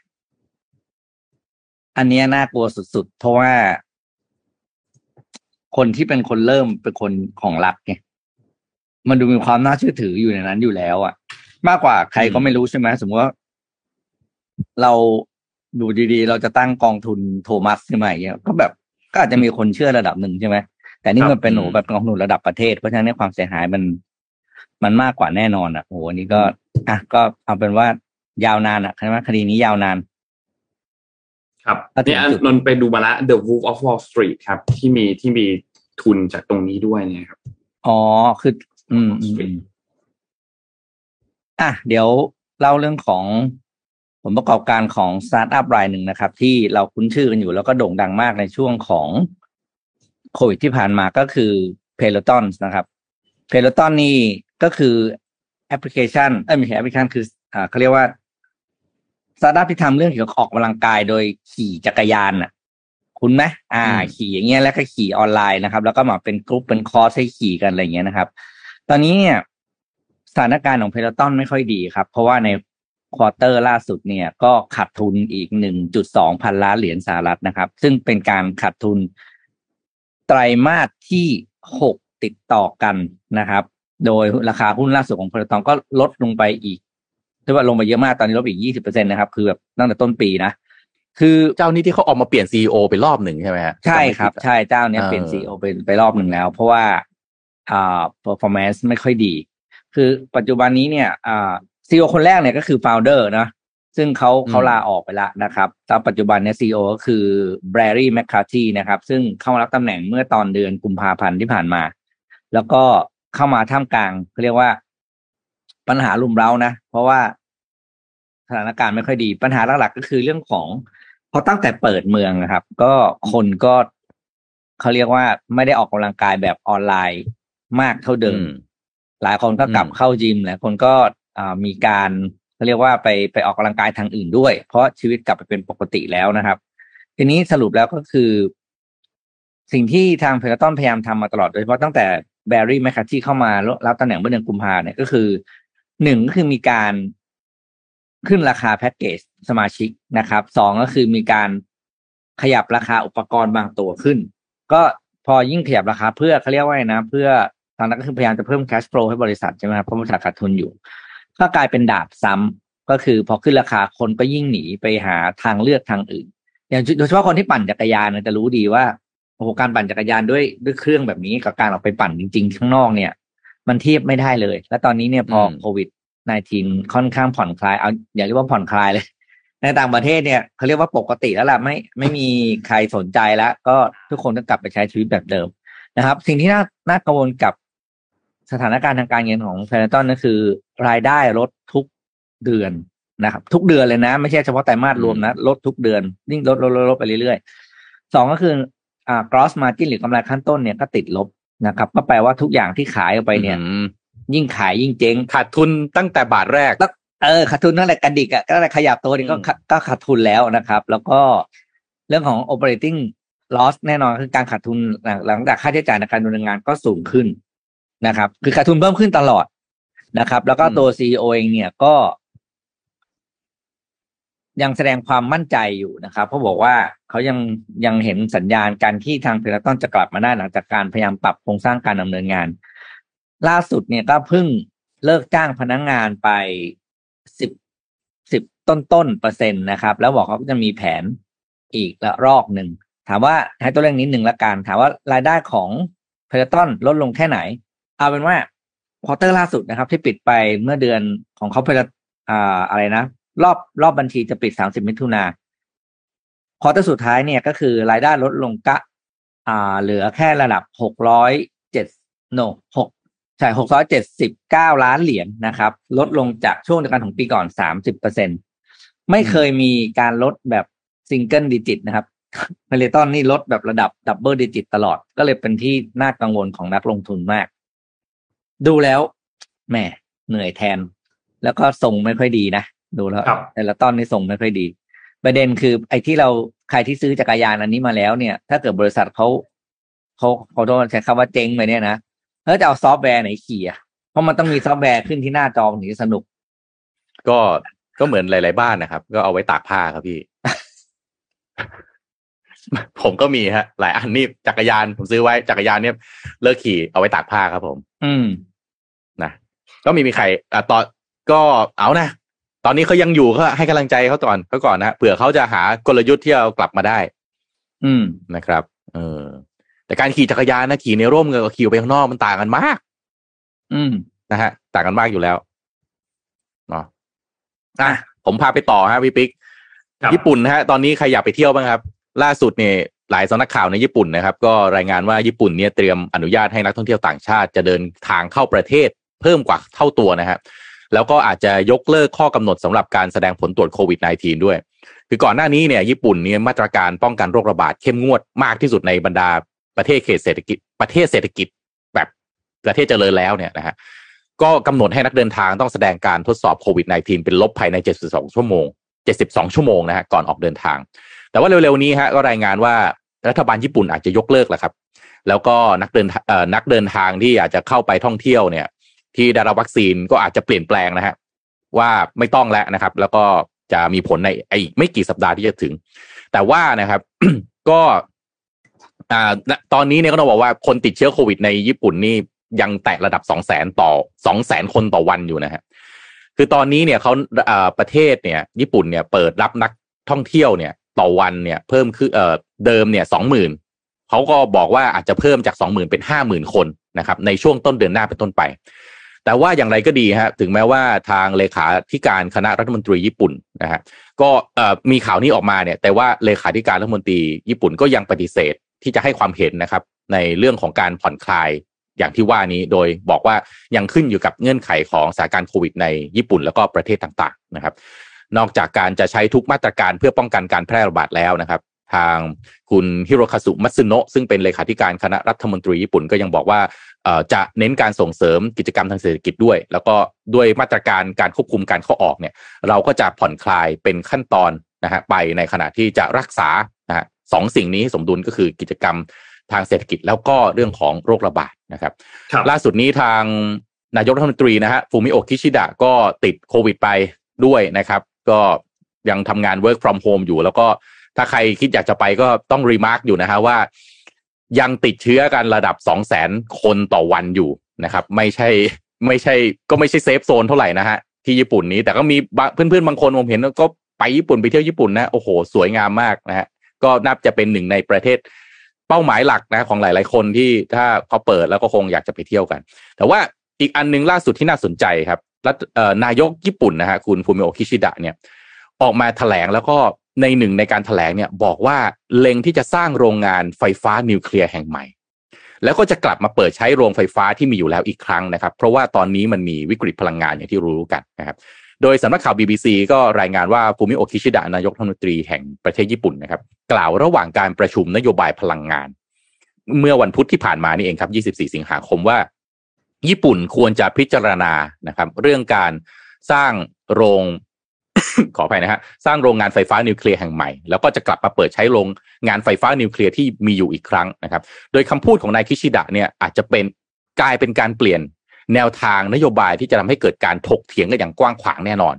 อันเนี้ยน่ากลัวสุดๆ เพราะว่า คนที่เป็นคนเริ่มเป็นคนของรัฐไงมันดูมีความน่าเชื่อถืออยู่ในนั้นอยู่แล้วอะ มากกว่าใครก็ไม่รู้ใช่ไหมสมมติว่าเราดูดีๆ เราจะตั้งกองทุนโทมัสขึ้นมาอย่างเงี้ยก็แบบก็อาจจะมีคนเชื่อระดับหนึ่งใช่ไหมแต่นี่ครับมันเป็นหนูอืมแบบกองทุนระดับประเทศเพราะฉะนั้นเนี่ยความเสียหายมัน มันมากกว่าแน่นอนอะโอ้โหอันนี้ก็อะก็เอาเป็นว่ายาวนานอะใช่ไหมคดีนี้ยาวนาน ครับก็ถึงนี่อันจุดนนท์ไปดูมาละ The Wolf of Wall Street ครับ ที่มีที่มีทุนจากตรงนี้ด้วยเนี่ยครับ อ๋อคือ อืม อืมอืมอะเดี๋ยวเล่าเรื่องของผลประกอบการของสตาร์ทอัพรายหนึ่งนะครับ ที่เราคุ้นชื่อกันอยู่แล้วก็โด่งดังมากในช่วงของโควิดที่ผ่านมาก็คือ Peloton นะครับ Peloton นี่ก็คือแอปพลิเคชันเอ้ยไม่ใช่แอปพลิเคชันคืออ่าเขาเรียกว่าสตาร์ทอัพที่ทำเรื่องเกี่ยวกับออกกำลังกายโดยขี่จักรยานอะ คุ้นไหมอ่าอืมขี่อย่างเงี้ยแล้วก็ขี่ออนไลน์นะครับ แล้วก็มาเป็นกรุ๊ปเป็นคอร์สให้ขี่กันอะไรอย่างเงี้ยนะครับ ตอนนี้เนี่ย สถานการณ์ของ Peloton ไม่ค่อยดีครับ เพราะว่าใน quarter ล่าสุดเนี่ยก็ขาดทุนอีกหนึ่งจุดสองพันล้านเหรียญสหรัฐนะครับ ซึ่งเป็นการขาดทุนไตรมาสที่หกติดต่อกันนะครับ โดยราคาหุ้นล่าสุดของ Peloton ก็ลดลงไปอีกถือว่าลงไปเยอะมากตอนนี้ลดไปอีกยี่สิบเปอร์เซ็นต์นะครับ คือแบบตั้งแต่ต้นปีนะคือเจ้านี้ที่เขาออกมาเปลี่ยน CEO ไปรอบหนึ่งใช่ไหมฮะใช่ครับจำไม่ผิดอะใช่เจ้าเนี้ยเออเปลี่ยน CEO ไปไปรอบหนึ่งแล้ว เพราะว่าอ่า performance ไม่ค่อยดี คือปัจจุบันนี้เนี่ยอ่าซีอคนแรกเนี่ยก็คือ founder นะซึ่งเขาเขาลาออกไปแล้วนะครับแล้วปัจจุบันเนี่ยซีอก็คือ Barry McCarthy นะครับ ซึ่งเข้ามารับตำแหน่งเมื่อตอนเดือนกุมภาพันธ์ที่ผ่านมา แล้วก็เข้ามาท่ามกลางเขาเรียกว่าปัญหารุมเร้านะ เพราะว่าสถานการณ์ไม่ค่อยดี ปัญหาหลักๆก็คือเรื่องของพอตั้งแต่เปิดเมืองนะครับ ก็คนก็เขาเรียกว่าไม่ได้ออกกำลังกายแบบออนไลน์มากเท่าเดิมอืม หลายคนก็กลับอืมเข้ายิมหลายคนก็อ่ามีการเขาเรียกว่าไปไปออกกำลังกายทางอื่นด้วย เพราะชีวิตกลับไปเป็นปกติแล้วนะครับ ทีนี้สรุปแล้วก็คือ สิ่งที่ทางเพลตันพยายามทำมาตลอดโดยเฉพาะตั้งแต่แบร์รี่แมคคาที่เข้ามารับตำแหน่งเมื่อเดือนกุมภาเนี่ยก็คือหนึ่งก็คือมีการขึ้นราคาแพ็กเกจสมาชิกนะครับสองก็คือมีการขยับราคาอุปกรณ์บางตัวขึ้น ก็พอยิ่งขยับราคาเพื่อเขาเรียกว่าไงนะ เพื่อทางนั้นก็คือพยายามจะเพิ่ม cash flow ให้บริษัทใช่ไหมครับเพราะบริษัทขาดทุนอยู่ ก็กลายเป็นดาบซ้ำก็คือพอขึ้นราคาคนก็ยิ่งหนีไปหาทางเลือกทางอื่น อย่างโดยเฉพาะคนที่ปั่นจักรยานเนี่ยจะรู้ดีว่าโอ้โหการปั่นจักรยานด้วยด้วยเครื่องแบบนี้กับการออกไปปั่นจริง ๆ ข้างนอกเนี่ย มันเทียบไม่ได้เลย และตอนนี้เนี่ยพออืมโควิด -19 ค่อนข้างผ่อนคลายเอาอย่าเรียกว่าผ่อนคลายเลย ในต่างประเทศเนี่ยเขาเรียกว่าปกติแล้วล่ะไม่ไม่มีใครสนใจแล้ว ก็ทุกคนต้องกลับไปใช้ชีวิตแบบเดิมนะครับ สิ่งที่น่าน่ากังวลกับ สถานการณ์ทางการเงินของแฟนตันก็คือ รายได้ลดทุกเดือนนะครับ ทุกเดือนเลยนะ ไม่ใช่เฉพาะไตรมาสรวมนะ ลดทุกเดือนยิ่งลดลดลดลดไปเรื่อยๆสองก็คืออ่า gross margin หรือกำไรขั้นต้นเนี่ยก็ติดลบนะครับ ก็แปลว่าทุกอย่างที่ขายออกไปเนี่ยอืมยิ่งขายยิ่งเจ๊งขาดทุนตั้งแต่บาทแรกแล้วเออขาดทุนนั่นแหละกระดิกอะก็อะไรขยับตัวนี่ก็อืมขาก็ขาดทุนแล้วนะครับ แล้วก็เรื่องของ operating loss แน่นอนคือการขาดทุนหลังหลังจากค่าใช้จ่ายในการดำเนินงานก็สูงขึ้น นะครับ คือขาดทุนเพิ่มขึ้นตลอดนะครับ แล้วก็ตัว CEO เองเนี่ยก็ ยังแสดงความมั่นใจอยู่นะครับเพราะบอกว่าเขายังยังเห็นสัญญาณการที่ทาง Peloton จะกลับมาได้หลังจากการพยายามปรับโครงสร้างการดำเนินงาน ล่าสุดเนี่ยก็เพิ่งเลิกจ้างพนักงานไปสิบสิบต้นต้นๆเปอร์เซ็นต์นะครับ แล้วบอกเขาก็จะมีแผนอีกละรอกหนึ่งถามว่าให้ตัวเลขนิดหนึ่งละกันถามว่ารายได้ของ Peloton ลดลงแค่ไหน เอาเป็นว่า quarter ล่าสุดนะครับ ที่ปิดไปเมื่อเดือนของเขาเพลอ่าอะไรนะ รอบรอบบัญชีจะปิดสามสิบมิถุนา quarter สุดท้ายเนี่ยก็คือรายได้ลดลงกะ อ่า เหลือแค่ระดับหกร้อยเจ็ด no หกใช่หกร้อยเจ็ดสิบเก้าล้านเหรียญนะครับ ลดลงจากช่วงเดียวกันของปีก่อนสามสิบเปอร์เซ็นต์ไม่เคยมีการลดแบบ single digit นะครับ Peloton นี่ลดแบบระดับ double digit ตลอด ก็เลยเป็นที่น่ากังวลของนักลงทุนมาก ดูแล้วแหมเหนื่อยแทน แล้วก็ทรงไม่ค่อยดีนะดูแล้วครับ Peloton นี่ทรงไม่ค่อยดี ประเด็นคือ ไอ้ที่เราใครที่ซื้อจักรยานอันนี้มาแล้วเนี่ย ถ้าเกิดบริษัทเขาเขาเขาโดนใช้คำว่าเจ๊งไปเนี่ยนะแล้วจะเอาซอฟต์แวร์ไหนขี่อะเพราะมันต้องมีซอฟต์แวร์ขึ้นที่หน้าจอถึงจะสนุก ก็ก็เหมือนหลาย ๆ บ้านนะครับ ก็เอาไว้ตากผ้าครับพี่ ผมก็มีฮะ หลายอันนี่จักรยานผมซื้อไว้จักรยานเนี่ยเลิกขี่เอาไว้ตากผ้าครับผม อืมนะ ก็มีมีใครอะตอนก็เอานะตอนนี้เขายังอยู่ก็ให้กำลังใจเขาก่อนเขาก่อนนะเผื่อเขาจะหากลยุทธ์ที่เอากลับมาได้ อืมนะครับ เออ แต่การขี่จักรยานนะขี่ในร่มกับขี่ออกไปข้างนอกมันต่างกันมาก อืมนะฮะ ต่างกันมากอยู่แล้วเนาะอะผมพาไปต่อฮะพี่ปิ๊กครับญี่ปุ่นนะฮะตอนนี้ใครอยากไปเที่ยวบ้างครับ ล่าสุดเนี่ยหลายสำนักข่าวในญี่ปุ่นนะครับ ก็รายงานว่าญี่ปุ่นเนี่ยเตรียมอนุญาตให้นักท่องเที่ยวต่างชาติจะเดินทางเข้าประเทศ เพิ่มกว่าเท่าตัวนะฮะแล้วก็อาจจะยกเลิกข้อกำหนดสำหรับการแสดงผลตรวจโควิด -19 ด้วย คือก่อนหน้านี้เนี่ยญี่ปุ่นเนี่ยมาตรการป้องกันโรคระบาดเข้มงวดมากที่สุดในบรรดาประเทศเขตเศรษฐกิจประเทศเศรษฐกิจแบบประเทศเจริญแล้วเนี่ยนะฮะก็กำหนดให้นักเดินทางต้องแสดงการทดสอบโควิด -19 เป็นลบภายใน 72 ชั่วโมง 72 ชั่วโมงนะฮะก่อนออกเดินทาง แต่ว่าเร็วๆนี้ฮะก็รายงานว่ารัฐบาลญี่ปุ่นอาจจะยกเลิกแหละครับ แล้วก็นักเดินนักเดินทางที่อาจจะเข้าไปท่องเที่ยวเนี่ย ที่ได้รับวัคซีนก็อาจจะเปลี่ยนแปลงนะฮะว่าไม่ต้องแล้วนะครับ แล้วก็จะมีผลในอีกไม่กี่สัปดาห์ที่จะถึง แต่ว่านะครับ ก็อ่าตอนนี้เนี่ยก็ต้องบอกว่าคนติดเชื้อโควิดในญี่ปุ่นนี่ยังแตะระดับสองแสนต่อสองแสนคนต่อวันอยู่นะฮะคือตอนนี้เนี่ยเขาอ่าประเทศเนี่ย ญี่ปุ่นเนี่ยเปิดรับนักท่องเที่ยวเนี่ย ต่อวันเนี่ย เพิ่มคือเอ่อเดิมเนี่ยสองหมื่นเขาก็บอกว่าอาจจะเพิ่มจากสองหมื่นเป็นห้าหมื่นคนนะครับ ในช่วงต้นเดือนหน้าเป็นต้นไป แต่ว่าอย่างไรก็ดีฮะถึงแม้ว่าทางเลขาธิการคณะรัฐมนตรีญี่ปุ่นนะฮะก็มีข่าวนี้ออกมาเนี่ย แต่ว่าเลขาธิการรัฐมนตรีญี่ปุ่นก็ยังปฏิเสธที่จะให้ความเห็นนะครับในเรื่องของการผ่อนคลายอย่างที่ว่านี้โดยบอกว่ายังขึ้นอยู่กับเงื่อนไขของสถานการณ์โควิดในญี่ปุ่นแล้วก็ประเทศต่างๆนะครับ นอกจากการจะใช้ทุกมาตรการเพื่อป้องกันการแพร่ระบาดแล้วนะครับ ทางคุณฮิโรคาสุมัตสึโนะซึ่งเป็นเลขาธิการคณะรัฐมนตรีญี่ปุ่นก็ยังบอกว่าเอ่อจะเน้นการส่งเสริมกิจกรรมทางเศรษฐกิจด้วย แล้วก็ด้วยมาตรการการควบคุมการเข้าออกเนี่ย เราก็จะผ่อนคลายเป็นขั้นตอนนะฮะไปในขณะที่จะรักษานะฮะสองสิ่งนี้ให้สมดุลก็คือกิจกรรมทางเศรษฐกิจแล้วก็เรื่องของโรคระบาดนะครับครับล่าสุดนี้ทางนายกรัฐมนตรีนะฮะฟูมิโอะคิชิดะก็ติดโควิดไปด้วยนะครับ ก็ยังทำงาน work from home อยู่แล้วก็ ถ้าใครคิดอยากจะไปก็ต้อง remark อยู่นะฮะว่า ยังติดเชื้อกันระดับสองแสนคนต่อวันอยู่นะครับ ไม่ใช่ไม่ใช่ ก็ไม่ใช่ safe zone เท่าไหร่นะฮะที่ญี่ปุ่นนี้แต่ก็มีบางเพื่อนๆบางคนผมเห็นก็ไปญี่ปุ่นไปเที่ยวญี่ปุ่นนะโอ้โห สวยงามมากนะฮะก็นับจะเป็นหนึ่งในประเทศเป้าหมายหลักนะของหลาย ๆ คนที่ถ้าเขาเปิดแล้วก็คงอยากจะไปเที่ยวกัน แต่ว่าอีกอันหนึงล่าสุดที่น่าสนใจครับรัฐนายกญี่ปุ่นนะฮะคุณฟูมิโอะคิชิดะเนี่ย ออกมาแถลงแล้วก็ ในหนึ่งในการแถลงเนี่ยบอกว่าเล็งที่จะสร้างโรงงานไฟฟ้านิวเคลียร์แห่งใหม่ แล้วก็จะกลับมาเปิดใช้โรงไฟฟ้าที่มีอยู่แล้วอีกครั้งนะครับ เพราะว่าตอนนี้มันมีวิกฤตพลังงานอย่างที่รู้กันนะครับโดยสำนักข่าว BBC ก็รายงานว่าฟูมิโอคิชิดะนายกรัฐมนตรีแห่งประเทศญี่ปุ่นนะครับ กล่าวระหว่างการประชุมนโยบายพลังงาน เมื่อวันพุธที่ผ่านมานี่เองครับ 24 สิงหาคมว่า ญี่ปุ่นควรจะพิจารณานะครับ เรื่องการสร้างโรง ขออภัยนะฮะสร้างโรงงานไฟฟ้านิวเคลียร์แห่งใหม่ แล้วก็จะกลับมาเปิดใช้โรงงานไฟฟ้านิวเคลียร์ที่มีอยู่อีกครั้งนะครับ โดยคำพูดของนายคิชิดะเนี่ยอาจจะเป็นกลายเป็นการเปลี่ยนแนวทางนโยบายที่จะทำให้เกิดการถกเถียงกันอย่างกว้างขวางแน่นอน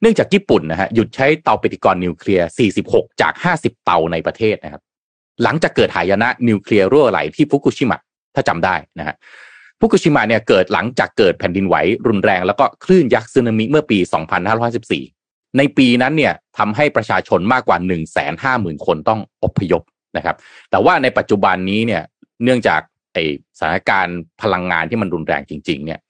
เนื่องจากญี่ปุ่นนะฮะหยุดใช้เตาปฏิกรณ์นิวเคลียร์ 46 จาก 50 เตาในประเทศนะครับ หลังจากเกิดหายนะนิวเคลียร์รั่วไหลที่ฟุกุชิมะถ้าจำได้นะฮะฟุกุชิมะเนี่ยเกิดหลังจากเกิดแผ่นดินไหวรุนแรงแล้วก็คลื่นยักษ์สึนามิเมื่อปี 2514 ในปีนั้นเนี่ยทำให้ประชาชนมากกว่า 150,000 คนต้องอพยพนะครับ แต่ว่าในปัจจุบันนี้เนี่ยเนื่องจากไอสถานการณ์พลังงานที่มันรุนแรงจริง ๆ เนี่ย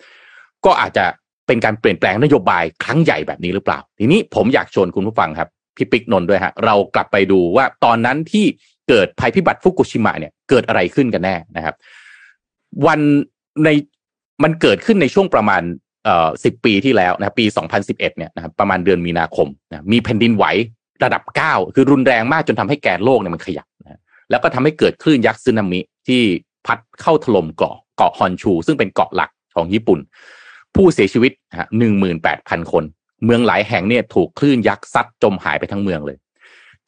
ก็อาจจะเป็นการเปลี่ยนแปลงนโยบายครั้งใหญ่แบบนี้หรือเปล่า ทีนี้ผมอยากชวนคุณผู้ฟังครับพี่ปิ๊กนนท์ด้วยฮะเรากลับไปดูว่าตอนนั้นที่เกิดภัยพิบัติฟุกุชิมะเนี่ยเกิดอะไรขึ้นกันแน่นะครับ วันในมันเกิดขึ้นในช่วงประมาณ เอ่อสิบปีที่แล้วนะครับปี 2011เนี่ยนะครับประมาณเดือนมีนาคมนะมีแผ่นดินไหวระดับ 9 คือรุนแรงมากจนทำให้แกนโลกเนี่ยมันขยับนะแล้วก็ทำให้เกิดคลื่นยักษ์สึนามิที่พัดเข้าถล่มเกาะเกาะฮอนชู ซึ่งเป็นเกาะหลักของญี่ปุ่น ผู้เสียชีวิตหนึ่งหมื่นแปดพันคน เมืองหลายแห่งเนี่ยถูกคลื่นยักษ์ซัดจมหายไปทั้งเมืองเลย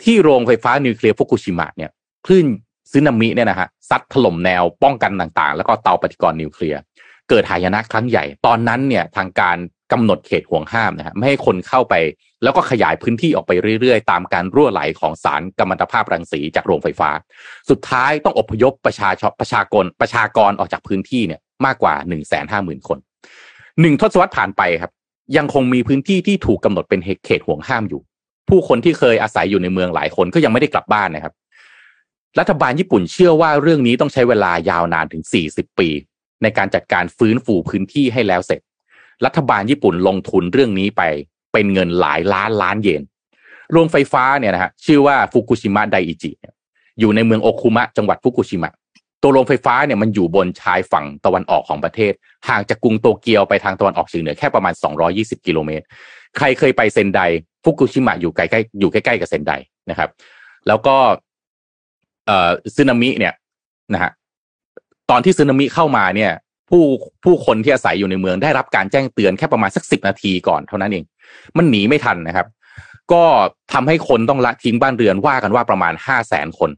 ที่โรงไฟฟ้านิวเคลียร์ฟุกุชิมะเนี่ยคลื่นซึนามิเนี่ยนะฮะซัดถล่มแนวป้องกันต่างๆ แล้วก็เตาปฏิกรณ์นิวเคลียร์ เกิดหายนะครั้งใหญ่ ตอนนั้นเนี่ยทางการกำหนดเขตห่วงห้ามนะฮะไม่ให้คนเข้าไป แล้วก็ขยายพื้นที่ออกไปเรื่อยๆ ตามการรั่วไหลของสารกัมมันตภาพรังสีจากโรงไฟฟ้า สุดท้ายต้องอพยพประชาชนประชากรประชากรออกจากพื้นที่เนี่ยมากกว่าหนึ่งแสนห้าหมื่นคนหนึ่งทศวรรษผ่านไปครับ ยังคงมีพื้นที่ที่ถูกกาหนดเป็นเขตห่วงห้ามอยู่ ผู้คนที่เคยอาศัยอยู่ในเมืองหลายคนก็ยังไม่ได้กลับบ้านนะครับ รัฐบาลญี่ปุ่นเชื่อว่าเรื่องนี้ต้องใช้เวลายาวนานถึง 40 ปี ในการจัดการฟื้นฟูพื้นที่ให้แล้วเสร็จ รัฐบาลญี่ปุ่นลงทุนเรื่องนี้ไปเป็นเงินหลายล้านล้านเยนโรงไฟฟ้าเนี่ยนะฮะชื่อว่าฟุกุชิมะไดอิจิอยู่ในเมืองโอคุมะจังหวัดฟุกุชิมะตัวโรงไฟฟ้าเนี่ยมันอยู่บนชายฝั่งตะวันออกของประเทศ ห่างจากกรุงโตเกียวไปทางตะวันออกเฉียงเหนือแค่ประมาณ 220 กิโลเมตร ใครเคยไปเซนไดฟุกุชิมะอยู่ใกล้ๆอยู่ใกล้ๆกับเซนไดนะครับ แล้วก็เอ่อซึนามิเนี่ยนะฮะ ตอนที่ซึนามิเข้ามาเนี่ย ผู้ผู้คนที่อาศัยอยู่ในเมืองได้รับการแจ้งเตือนแค่ประมาณสักสิบนาทีก่อนเท่านั้นเอง มันหนีไม่ทันนะครับ ก็ทำให้คนต้องละทิ้งบ้านเรือนว่ากันว่าประมาณห้าแสนคน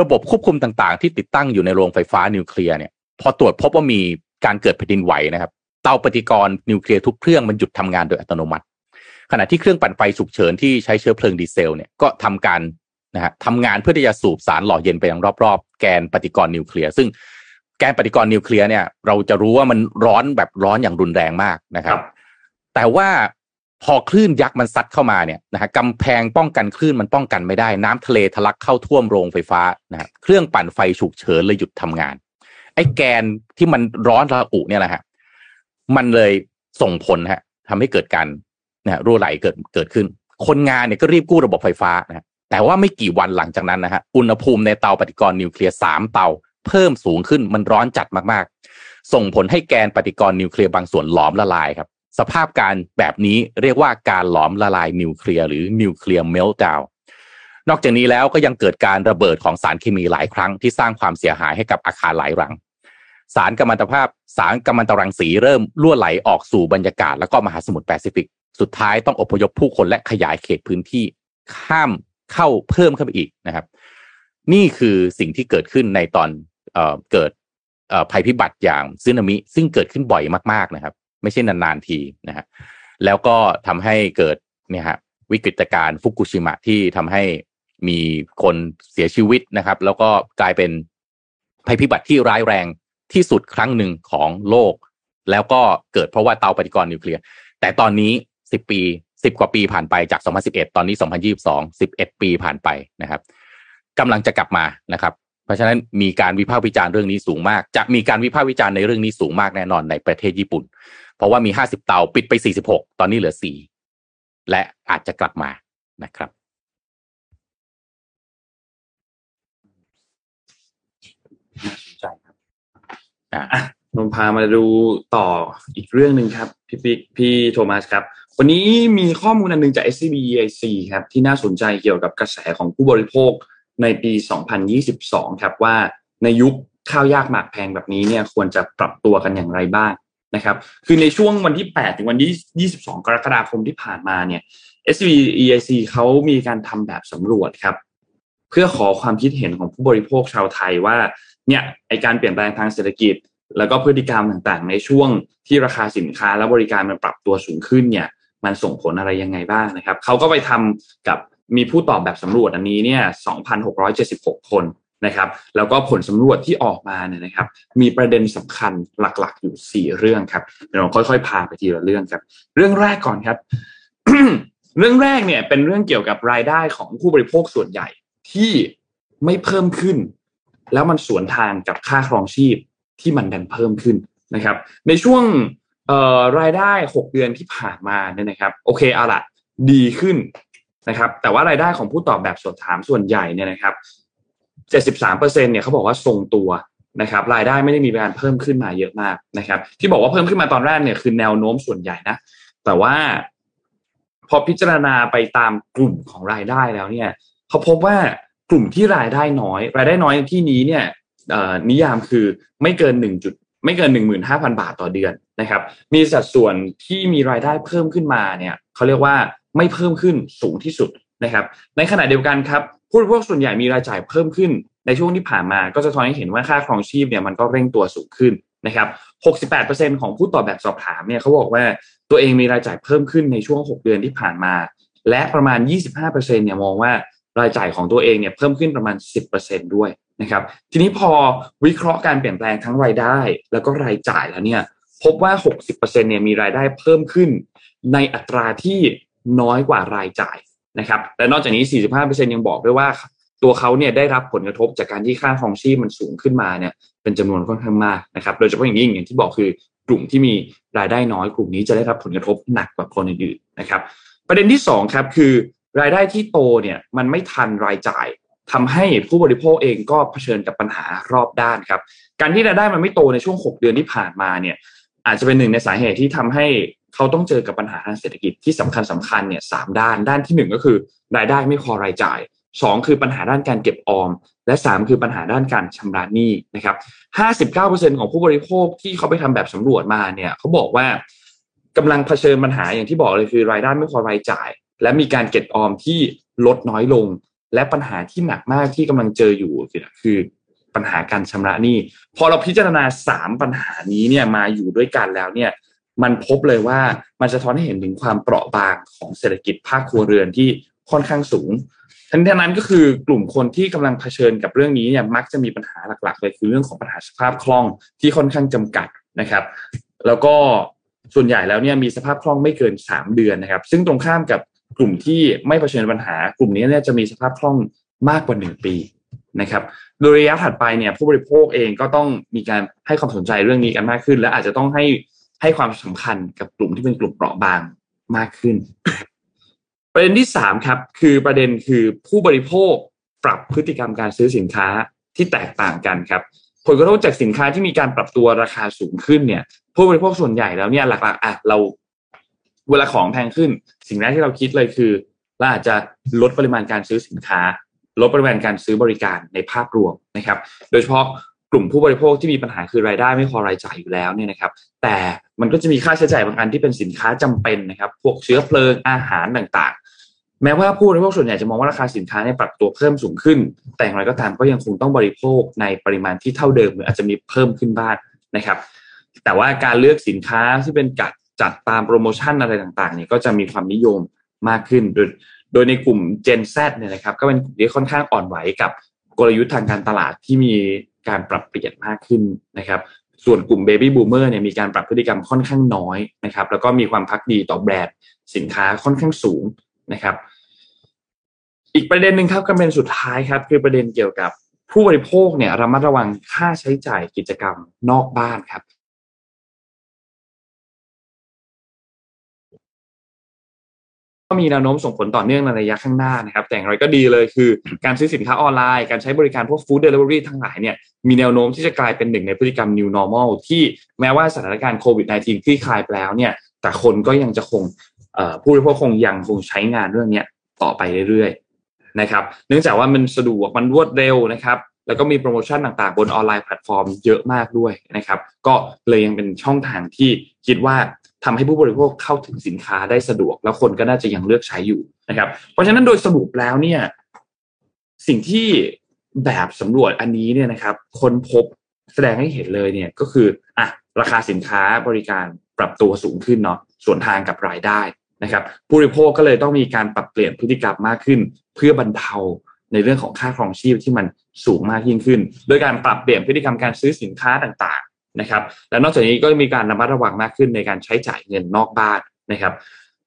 ระบบควบคุมต่างๆ ที่ติดตั้งอยู่ในโรงไฟฟ้านิวเคลียร์เนี่ย พอตรวจพบว่ามีการเกิดแผ่นดินไหวนะครับ เตาปฏิกรณ์นิวเคลียร์ทุกเครื่องมันหยุดทำงานโดยอัตโนมัติ ขณะที่เครื่องปั่นไฟฉุกเฉินที่ใช้เชื้อเพลิงดีเซลเนี่ยก็ทำการนะฮะทำงานเพื่อที่จะสูบสารหล่อเย็นไปยังรอบๆ แกนปฏิกรณ์นิวเคลียร์ซึ่ง แกนปฏิกรณ์นิวเคลียร์เนี่ย เราจะรู้ว่ามันร้อนแบบร้อนอย่างรุนแรงมากนะครับ แต่ว่าพอคลื่นยักษ์มันซัดเข้ามาเนี่ยนะฮะกำแพงป้องกันคลื่นมันป้องกันไม่ได้ น้ำทะเลทะลักเข้าท่วมโรงไฟฟ้านะฮะเครื่องปั่นไฟฉุกเฉินเลยหยุดทำงาน ไอ้แกนที่มันร้อนระอุเนี่ยแหละฮะมันเลยส่งผลฮะทำให้เกิดการนะฮะรั่วไหลเกิดเกิดขึ้น คนงานเนี่ยก็รีบกู้ระบบไฟฟ้านะแต่ว่าไม่กี่วันหลังจากนั้นนะฮะอุณหภูมิในเตาปฏิกรณ์นิวเคลียร์สามเตา เพิ่มสูงขึ้นมันร้อนจัดมากๆ ส่งผลให้แกนปฏิกรณ์นิวเคลียร์บางส่วนหลอมละลายครับ สภาพการแบบนี้เรียกว่าการหลอมละลายนิวเคลียร์หรือ nuclear meltdown นอกจากนี้แล้วก็ยังเกิดการระเบิดของสารเคมีหลายครั้งที่สร้างความเสียหายให้กับอาคารหลายหลัง สารกัมมันตภาพ สารกัมมันตรังสีเริ่มล่วไหลออกสู่บรรยากาศแล้วก็มหาสมุทรแปซิฟิก สุดท้ายต้องอพยพผู้คนและขยายเขตพื้นที่ข้ามเข้าเพิ่มเข้าไปอีกนะครับ นี่คือสิ่งที่เกิดขึ้นในตอน เกิดภัยพิบัติอย่างซึนามิ ซึ่งเกิดขึ้นบ่อยมากๆนะครับ ไม่ใช่นานๆทีนะฮะแล้วก็ทำให้เกิดเนี่ยฮะวิกฤตการณ์ฟุกุชิมะที่ทำให้มีคนเสียชีวิตนะครับ แล้วก็กลายเป็นภัยพิบัติที่ร้ายแรงที่สุดครั้งหนึ่งของโลก แล้วก็เกิดเพราะว่าเตาปฏิกรณ์นิวเคลียร์แต่ตอนนี้สิบปีสิบกว่าปีผ่านไปจาก 2011 ตอนนี้ 2022 11 ปีผ่านไปนะครับกำลังจะกลับมานะครับ เพราะฉะนั้นมีการวิพากษ์วิจารณ์เรื่องนี้สูงมาก จะมีการวิพากษ์วิจารณ์ในเรื่องนี้สูงมากแน่นอนในประเทศญี่ปุ่น เพราะว่ามี 50 เตาปิดไป 46 ตอนนี้เหลือ 4 และอาจจะกลับมานะครับ น่าสนใจครับอ่าอะนนพามาดูต่ออีกเรื่องหนึ่งครับ พี่พี่พี่โทมัสครับ วันนี้มีข้อมูลอันหนึงจาก SCB EIC ครับ ที่น่าสนใจเกี่ยวกับกระแสของผู้บริโภค ในปี 2022 ครับว่าในยุคข้าวยากหมากแพงแบบนี้เนี่ยควรจะปรับตัวกันอย่างไรบ้างนะครับ คือในช่วงวันที่ 8 ถึงวันที่22 กรกฎาคมที่ผ่านมาเนี่ย SCB EIC เขามีการทำแบบสำรวจครับ เพื่อขอความคิดเห็นของผู้บริโภคชาวไทยว่าเนี่ยไอการเปลี่ยนแปลงทางเศรษฐกิจ แล้วก็พฤติกรรมต่างๆ ในช่วงที่ราคาสินค้าและบริการมันปรับตัวสูงขึ้นเนี่ย มันส่งผลอะไรยังไงบ้างนะครับเขาก็ไปทำกับ มีผู้ตอบแบบสำรวจอันนี้เนี่ย 2,676 คนนะครับ แล้วก็ผลสำรวจที่ออกมาเนี่ยนะครับ มีประเด็นสำคัญหลักๆอยู่ 4 เรื่องครับเดี๋ยวเราค่อยๆ พาไปทีละเรื่องครับ เรื่องแรกก่อนครับ เรื่องแรกเนี่ยเป็นเรื่องเกี่ยวกับรายได้ของผู้บริโภคส่วนใหญ่ที่ไม่เพิ่มขึ้น แล้วมันสวนทางกับค่าครองชีพที่มันดันเพิ่มขึ้นนะครับ ในช่วงรายได้ 6 เดือนที่ผ่านมาเนี่ยนะครับ โอเคเอาละดีขึ้น นะครับแต่ว่ารายได้ของผู้ตอบแบบสอบถามส่วนใหญ่เนี่ยนะครับ73เปอร์เซ็นเนี่ยเขาบอกว่าทรงตัวนะครับรายได้ไม่ได้มีการเพิ่มขึ้นมาเยอะมากนะครับ ที่บอกว่าเพิ่มขึ้นมาตอนแรกเนี่ยคือแนวโน้มส่วนใหญ่นะแต่ว่าพอพิจารณาไปตามกลุ่มของรายได้แล้วเนี่ยเขาพบว่ากลุ่มที่รายได้น้อย รายได้น้อยที่นี้เนี่ยนิยามคือไม่เกินหนึ่งจุดไม่เกินหนึ่งหมื่นห้าพันบาทต่อเดือนนะครับ มีสัดส่วนที่มีรายได้เพิ่มขึ้นมาเนี่ยเขาเรียกว่า ไม่เพิ่มขึ้นสูงที่สุดนะครับ ในขณะเดียวกันครับผู้บริโภคส่วนใหญ่มีรายจ่ายเพิ่มขึ้นในช่วงที่ผ่านมาก็จะทอนให้เห็นว่าค่าครองชีพเนี่ยมันก็เร่งตัวสูงขึ้นนะครับ 68%ของผู้ตอบแบบสอบถามเนี่ยเขาบอกว่าตัวเองมีรายจ่ายเพิ่มขึ้นในช่วง 6 เดือนที่ผ่านมา และประมาณ 25%เนี่ยมองว่ารายจ่ายของตัวเองเนี่ยเพิ่มขึ้นประมาณ 10%ด้วยนะครับ ทีนี้พอวิเคราะห์การเปลี่ยนแปลงทั้งรายได้ แล้วก็รายจ่ายแล้วเนี่ยพบว่า 60%เนี่ยมีรายได้เพิ่มขึ้น ในอัตราที่ น้อยกว่ารายจ่ายนะครับและนอกจากนี้ 45%ยังบอกด้วยว่าตัวเขาเนี่ยได้รับผลกระทบจากการที่ค่าครองชีพมันสูงขึ้นมาเนี่ยเป็นจำนวนค่อนข้างมากนะครับ โดยเฉพาะอย่างยิ่งอย่างที่บอกคือกลุ่มที่มีรายได้น้อยกลุ่มนี้จะได้รับผลกระทบหนักกว่าคนอื่นๆนะครับ ประเด็นที่สองครับคือ รายได้ที่โตเนี่ยมันไม่ทันรายจ่ายทำให้ผู้บริโภคเองก็เผชิญกับปัญหารอบด้านครับ การที่รายได้มันไม่โตในช่วง 6 เดือนที่ผ่านมาเนี่ยอาจจะเป็นหนึ่งในสาเหตุที่ทำให้ เขาต้องเจอกับปัญหาทางเศรษฐกิจที่สำคัญสำคัญเนี่ยสามด้านด้านที่หนึ่งก็คือ รายได้ไม่พอรายจ่ายสองคือปัญหาด้านการเก็บออม และสามคือปัญหาด้านการชำระหนี้นะครับห้าสิบเก้าเปอร์เซ็นของผู้บริโภคที่เขาไปทำแบบสำรวจมาเนี่ยเขาบอกว่ากำลังเผชิญปัญหาอย่างที่บอกเลยคือ รายได้ไม่พอรายจ่าย และมีการเก็บออมที่ลดน้อยลง และปัญหาที่หนักมากที่กำลังเจออยู่คือปัญหาการชำระหนี้ พอเราพิจารณาสามปัญหานี้เนี่ยมาอยู่ด้วยกันแล้วเนี่ย มันพบเลยว่ามันจะท้อนให้เห็นถึงความเปราะบางของเศรษฐกิจภาคครัวเรือนที่ค่อนข้างสูง ทั้งนั้นก็คือกลุ่มคนที่กำลังเผชิญกับเรื่องนี้เนี่ยมักจะมีปัญหาหลักๆเลยคือเรื่องของปัญหาสภาพคล่องที่ค่อนข้างจำกัดนะครับ แล้วก็ส่วนใหญ่แล้วเนี่ยมีสภาพคล่องไม่เกิน 3 เดือนนะครับ ซึ่งตรงข้ามกับกลุ่มที่ไม่เผชิญปัญหากลุ่มนี้เนี่ยจะมีสภาพคล่องมากกว่า 1 ปีนะครับ โดยระยะถัดไปเนี่ยผู้บริโภคเองก็ต้องมีการให้ความสนใจเรื่องนี้กันมากขึ้น และอาจจะต้องให้ ให้ความสำคัญกับกลุ่มที่เป็นกลุ่มเปราะบางมากขึ้น ประเด็นที่สามครับ คือประเด็นคือผู้บริโภคปรับพฤติกรรมการซื้อสินค้าที่แตกต่างกันครับ ผลกระทบจากสินค้าที่มีการปรับตัวราคาสูงขึ้นเนี่ย ผู้บริโภคส่วนใหญ่แล้วเนี่ยหลักๆอะเรา เวลาของแพงขึ้น สิ่งแรกที่เราคิดเลยคือเราอาจจะลดปริมาณการซื้อสินค้า ลดปริมาณการซื้อบริการในภาพรวมนะครับ โดยเฉพาะกลุ่มผู้บริโภคที่มีปัญหาคือรายได้ไม่พอรายจ่ายอยู่แล้วเนี่ยนะครับ แต่ มันก็จะมีค่าใช้จ่ายบางอันที่เป็นสินค้าจำเป็นนะครับ พวกเชื้อเพลิงอาหารต่างๆ แม้ว่าผู้บริโภคส่วนใหญ่จะมองว่าราคาสินค้าเนี่ยปรับตัวเพิ่มสูงขึ้น แต่อย่างไรก็ตามก็ยังคงต้องบริโภคในปริมาณที่เท่าเดิมหรืออาจจะมีเพิ่มขึ้นบ้างนะครับ แต่ว่าการเลือกสินค้าที่เป็นจัดจัดตามโปรโมชั่นอะไรต่างๆเนี่ยก็จะมีความนิยมมากขึ้น โดยโดยในกลุ่ม Gen Z เนี่ยนะครับ ก็เป็นกลุ่มที่ค่อนข้างอ่อนไหวกับกลยุทธ์ทางการตลาดที่มีการปรับเปลี่ยนมากขึ้นนะครับ ส่วนกลุ่มเบบี้บูมเมอร์เนี่ยมีการปรับพฤติกรรมค่อนข้างน้อยนะครับ แล้วก็มีความพักดีต่อแบรนด์สินค้าค่อนข้างสูงนะครับ อีกประเด็นหนึ่งครับก็เป็นสุดท้ายครับ คือประเด็นเกี่ยวกับผู้บริโภคเนี่ยระมัดระวังค่าใช้จ่ายกิจกรรมนอกบ้านครับ ก็มีแนวโน้มส่งผลต่อเนื่องในระยะข้างหน้านะครับ แต่อย่างไรก็ดีเลยคือการซื้อสินค้าออนไลน์ การใช้บริการพวกฟู้ดเดลิเวอรี่ทั้งหลายเนี่ยมีแนวโน้มที่จะกลายเป็นหนึ่งในพฤติกรรม new normal ที่แม้ว่าสถานการณ์โควิด -19 คลี่คลายไปแล้วเนี่ย แต่คนก็ยังจะคงผู้บริโภคคงยังคงใช้งานเรื่องนี้ต่อไปเรื่อยๆนะครับ เนื่องจากว่ามันสะดวกมันรวดเร็วนะครับแล้วก็มีโปรโมชั่นต่างๆ บน online platform เยอะมากด้วยนะครับ ก็เลยยังเป็นช่องทางที่คิดว่า ทำให้ผู้บริโภคเข้าถึงสินค้าได้สะดวก แล้วคนก็น่าจะยังเลือกใช้อยู่นะครับ เพราะฉะนั้นโดยสรุปแล้วเนี่ย สิ่งที่แบบสำรวจอันนี้เนี่ยนะครับ คนพบแสดงให้เห็นเลยเนี่ยก็คืออะราคาสินค้าบริการปรับตัวสูงขึ้นเนาะส่วนทางกับรายได้นะครับผู้บริโภคก็เลยต้องมีการปรับเปลี่ยนพฤติกรรมมากขึ้น เพื่อบรรเทาในเรื่องของค่าครองชีพที่มันสูงมากยิ่งขึ้น โดยการปรับเปลี่ยนพฤติกรรมการซื้อสินค้าต่าง นะครับ และนอกจากนี้ก็มีการระมัดระวังมากขึ้นในการใช้จ่ายเงินนอกบ้านนะครับ